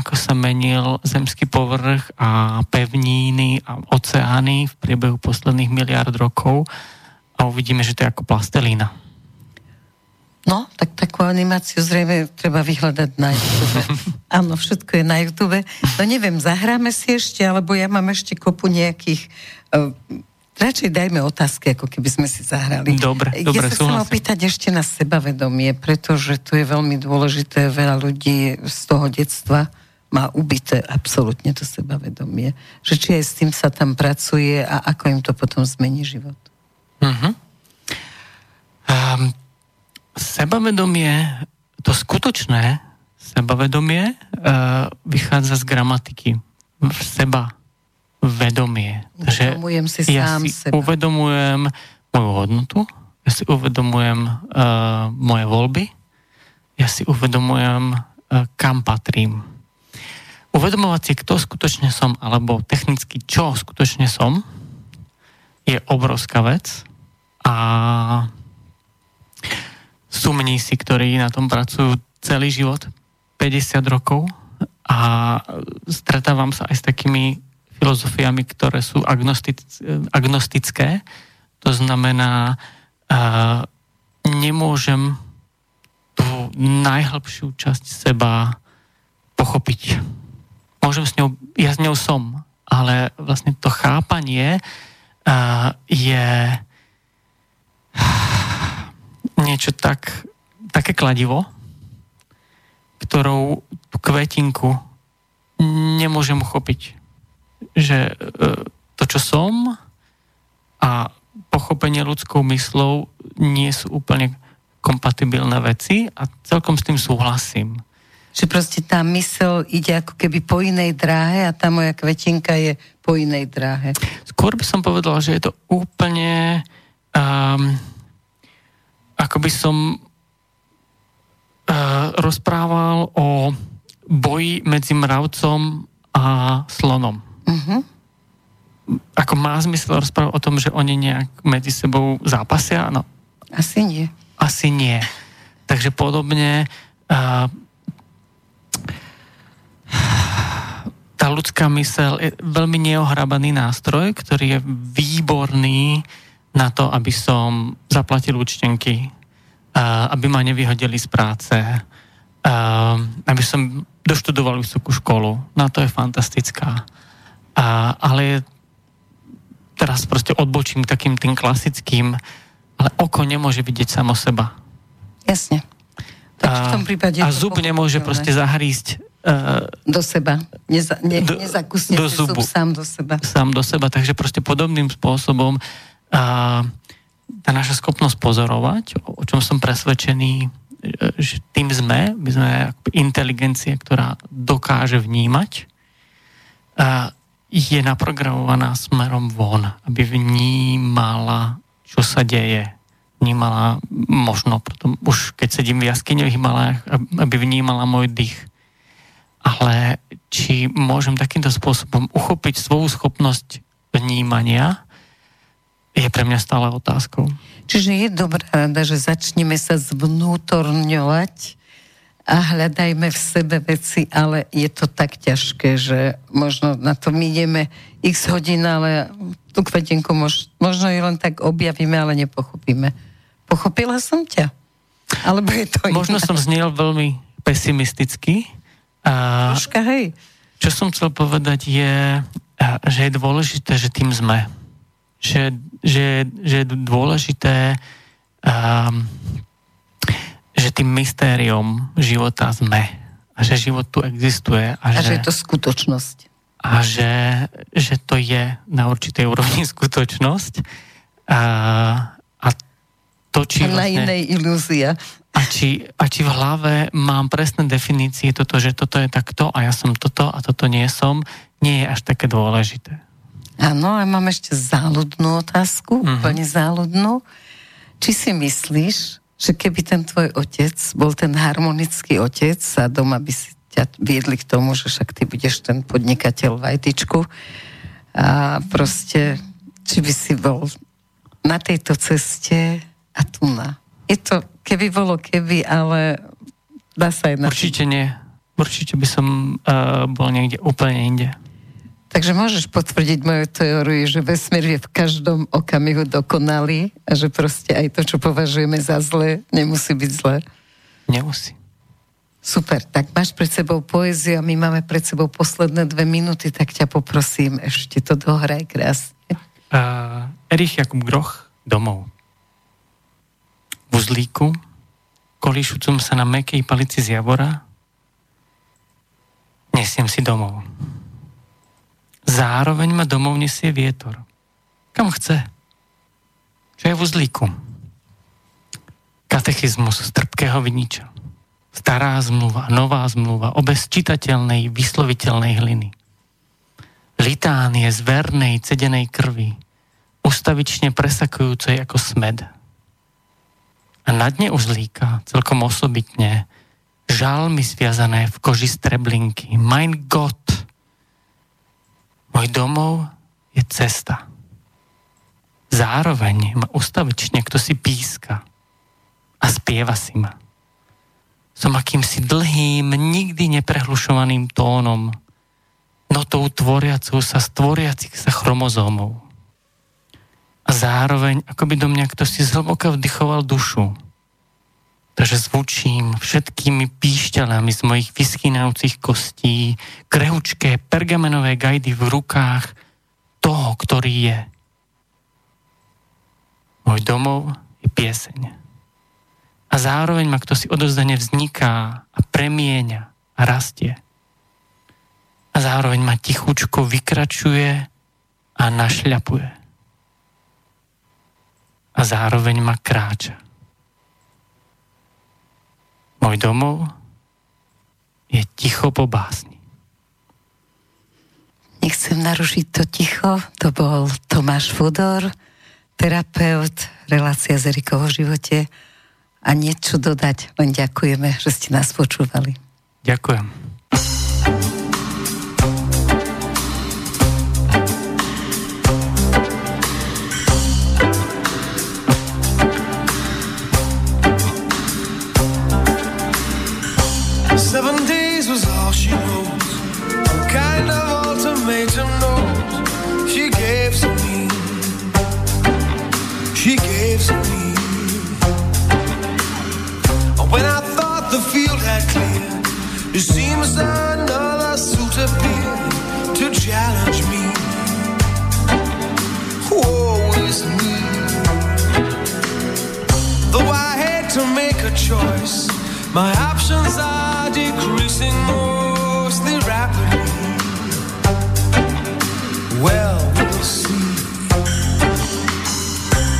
ako sa menil zemský povrch a pevníny a oceány v priebehu posledných miliard rokov a uvidíme, že to je ako plastelína. No, tak takú animáciu zrejme treba vyhľadať na YouTube. Áno, všetko je na YouTube. No neviem, zahráme si ešte, alebo ja mám ešte kopu nejakých... Uh, radšej dajme otázky, ako keby sme si zahrali. Dobre, ja dobre, sa chcem opýtať ešte na sebavedomie, pretože to je veľmi dôležité. Veľa ľudí z toho detstva má ubité absolútne to sebavedomie. Že či aj s tým sa tam pracuje a ako im to potom zmení život. Uh-huh. Um, sebavedomie, to skutočné sebavedomie uh, vychádza z gramatiky. V seba vedomie. Uvedomujem si ja sám si seba. uvedomujem moju hodnotu, ja si uvedomujem uh, moje voľby, ja si uvedomujem, uh, kam patrím. Uvedomovať si, kto skutočne som, alebo technicky čo skutočne som, je obrovská vec a sú mnísi, ktorí na tom pracujú celý život, 50 rokov a stretávam sa aj s takými filozofiami, ktoré sú agnostické. To znamená, uh, nemôžem tú najhlbšiu časť seba pochopiť. Môžem s ňou, ja s ňou som, ale vlastne to chápanie uh, je niečo tak, také kladivo, ktorou tú kvetinku nemôžem uchopiť. Že uh, to, čo som a pochopenie ľudskou myslou nie sú úplne kompatibilné veci a celkom s tým súhlasím. Že proste tá mysel ide ako keby po inej dráhe a tá moja kvetinka je po inej dráhe. Skôr by som povedal, že je to úplne um, ako by som uh, rozprával o boji medzi mravcom a slonom. Uh-huh. Ako má zmysel rozprávať o tom, že oni nejak medzi sebou zápasia? No. Asi nie. Asi nie. Takže podobne uh, tá ľudská mysel je veľmi neohrabaný nástroj, ktorý je výborný na to, aby som zaplatil účtenky, aby ma nevyhodili z práce, aby som doštudoval vysokú školu. Na to je fantastická. Ale teraz proste odbočím takým tým klasickým ale oko nemôže vidieť samo seba. Jasne. Tak v tom prípade a zub nemôže proste zahrísť uh, do seba. Neza, ne, do, nezakusne do zubu. Zub sám do seba. Sám do seba. Takže proste podobným spôsobom uh, tá naša schopnosť pozorovať, o, o čom som presvedčený, že tým sme, my sme inteligencia, ktorá dokáže vnímať, uh, je naprogramovaná smerom von, aby vnímala čo sa deje. Vnímala možno, potom už keď sedím v jaskyňových malách, aby vnímala môj dých. Ale či môžem takýmto spôsobom uchopiť svoju schopnosť vnímania, je pre mňa stále otázkou. Čiže je dobrá rada, že začneme sa zvnútorňovať a hľadajme v sebe veci, ale je to tak ťažké, že možno na to ideme x hodín, ale tú kvetinku mož, možno ju len tak objavíme, ale nepochopíme. Pochopila som ťa? Alebo je to Možno iná? som znel veľmi pesimisticky. A Troška, hej. Čo som chcel povedať je, že je dôležité, že tým sme. Že, že, že je dôležité, um, že tým mystériom života sme. A že život tu existuje. A, a že, že je to skutočnosť a že, že to je na určitej úrovni skutočnosť. A, a to, či a na vlastne, inej ilúzia. A či, a či v hlave mám presné definície toto, že toto je takto a ja som toto a toto nie som, nie je až také dôležité. Áno, a mám ešte záľudnú otázku, uh-huh. úplne záľudnú. Či si myslíš, že keby ten tvoj otec bol ten harmonický otec a doma by si ťa viedli k tomu, že však ty budeš ten podnikateľ v ITčku a proste, či by si bol na tejto ceste a tu na. Je to, keby bolo keby, ale dá sa aj na... Určite nie. Určite by som uh, bol niekde úplne inde. Takže môžeš potvrdiť moju teóriu, že vesmír je v každom okamihu dokonalý a že proste aj to, čo považujeme za zlé, nemusí byť zlé. Nemusí. Super, tak máš pred sebou poéziu a my máme pred sebou posledné dve minúty, tak ťa poprosím, ešte to dohraj krásne. Uh, Erich Jakub Groch, domov. Uzlíku, kolíšucom sa na mekej palici z javora, nesiem si domov. Zároveň ma domov nesie vietor. Kam chce? Čo je v uzlíku? Katechizmus z trpkého viniča stará zmluva, nová zmluva o bezčitateľnej, vysloviteľnej hliny. Litánie z vernej, cedenej krvi, ustavične presakujúcej ako smed. A na dne uzlíka, celkom osobitne, žalmy sviazané v koži streblinky. Mein Gott, Môj domov je cesta. Zároveň ma ustavične kto si píska a spieva si ma. Som akýmsi dlhým, nikdy neprehlušovaným tónom, notou tvoriacou sa z tvoriacich sa chromozómov. A zároveň, ako by do mňa kto si zhlboka vdychoval dušu, Takže zvučím všetkými píšťalami z mojich vyschynajúcich kostí, krehučké pergamenové gajdy v rukách toho, ktorý je. Môj domov je pieseň. A zároveň ma kto si odozdane vzniká a premieňa a rastie. A zároveň ma tichučko vykračuje a našľapuje. A zároveň ma kráča. Môj domov je ticho po básni. Nechcem narušiť to ticho, to bol Tomáš Fodor, terapeut, relácia z Erikou o živote a niečo dodať, len ďakujeme, že ste nás počúvali. Ďakujem. A choice, my options are decreasing mostly rapidly. Well, we'll see.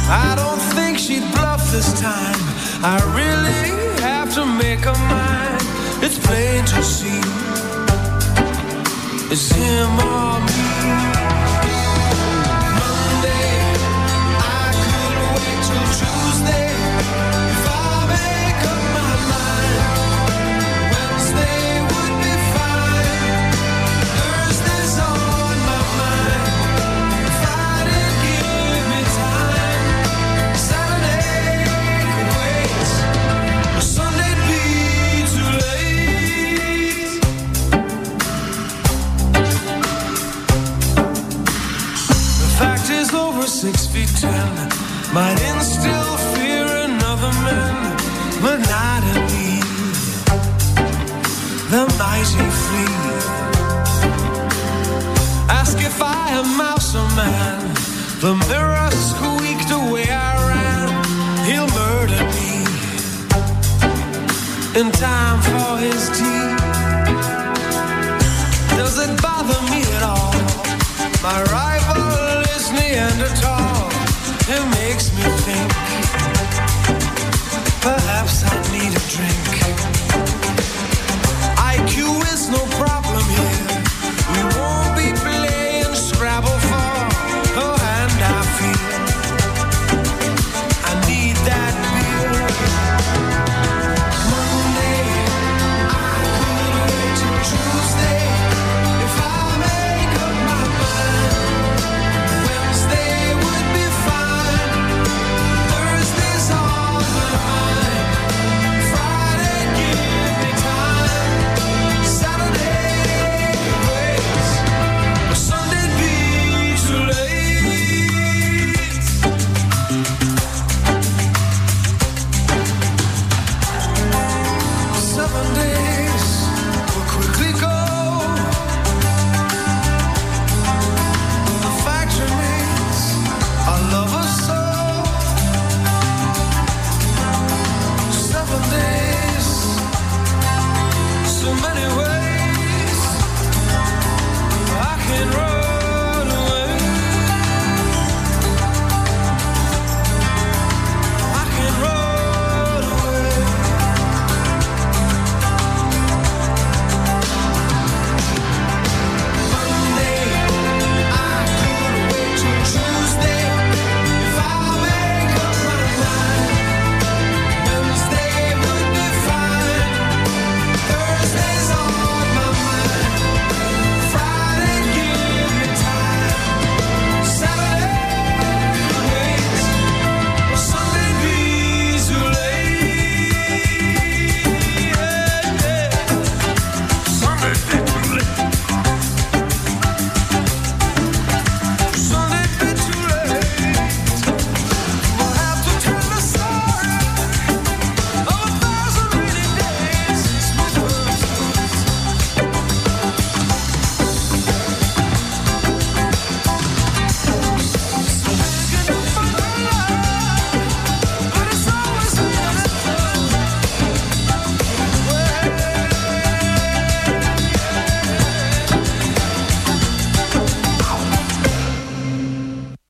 I don't think she'd bluff this time. I really have to make a mind. It's plain to see it's him or me. Might instill fear in other men, me. The mighty flee. Ask if I am mouse or man. The mirror squeaked away I ran. He'll murder me in time for his tea. Does it bother me at all? My right outside.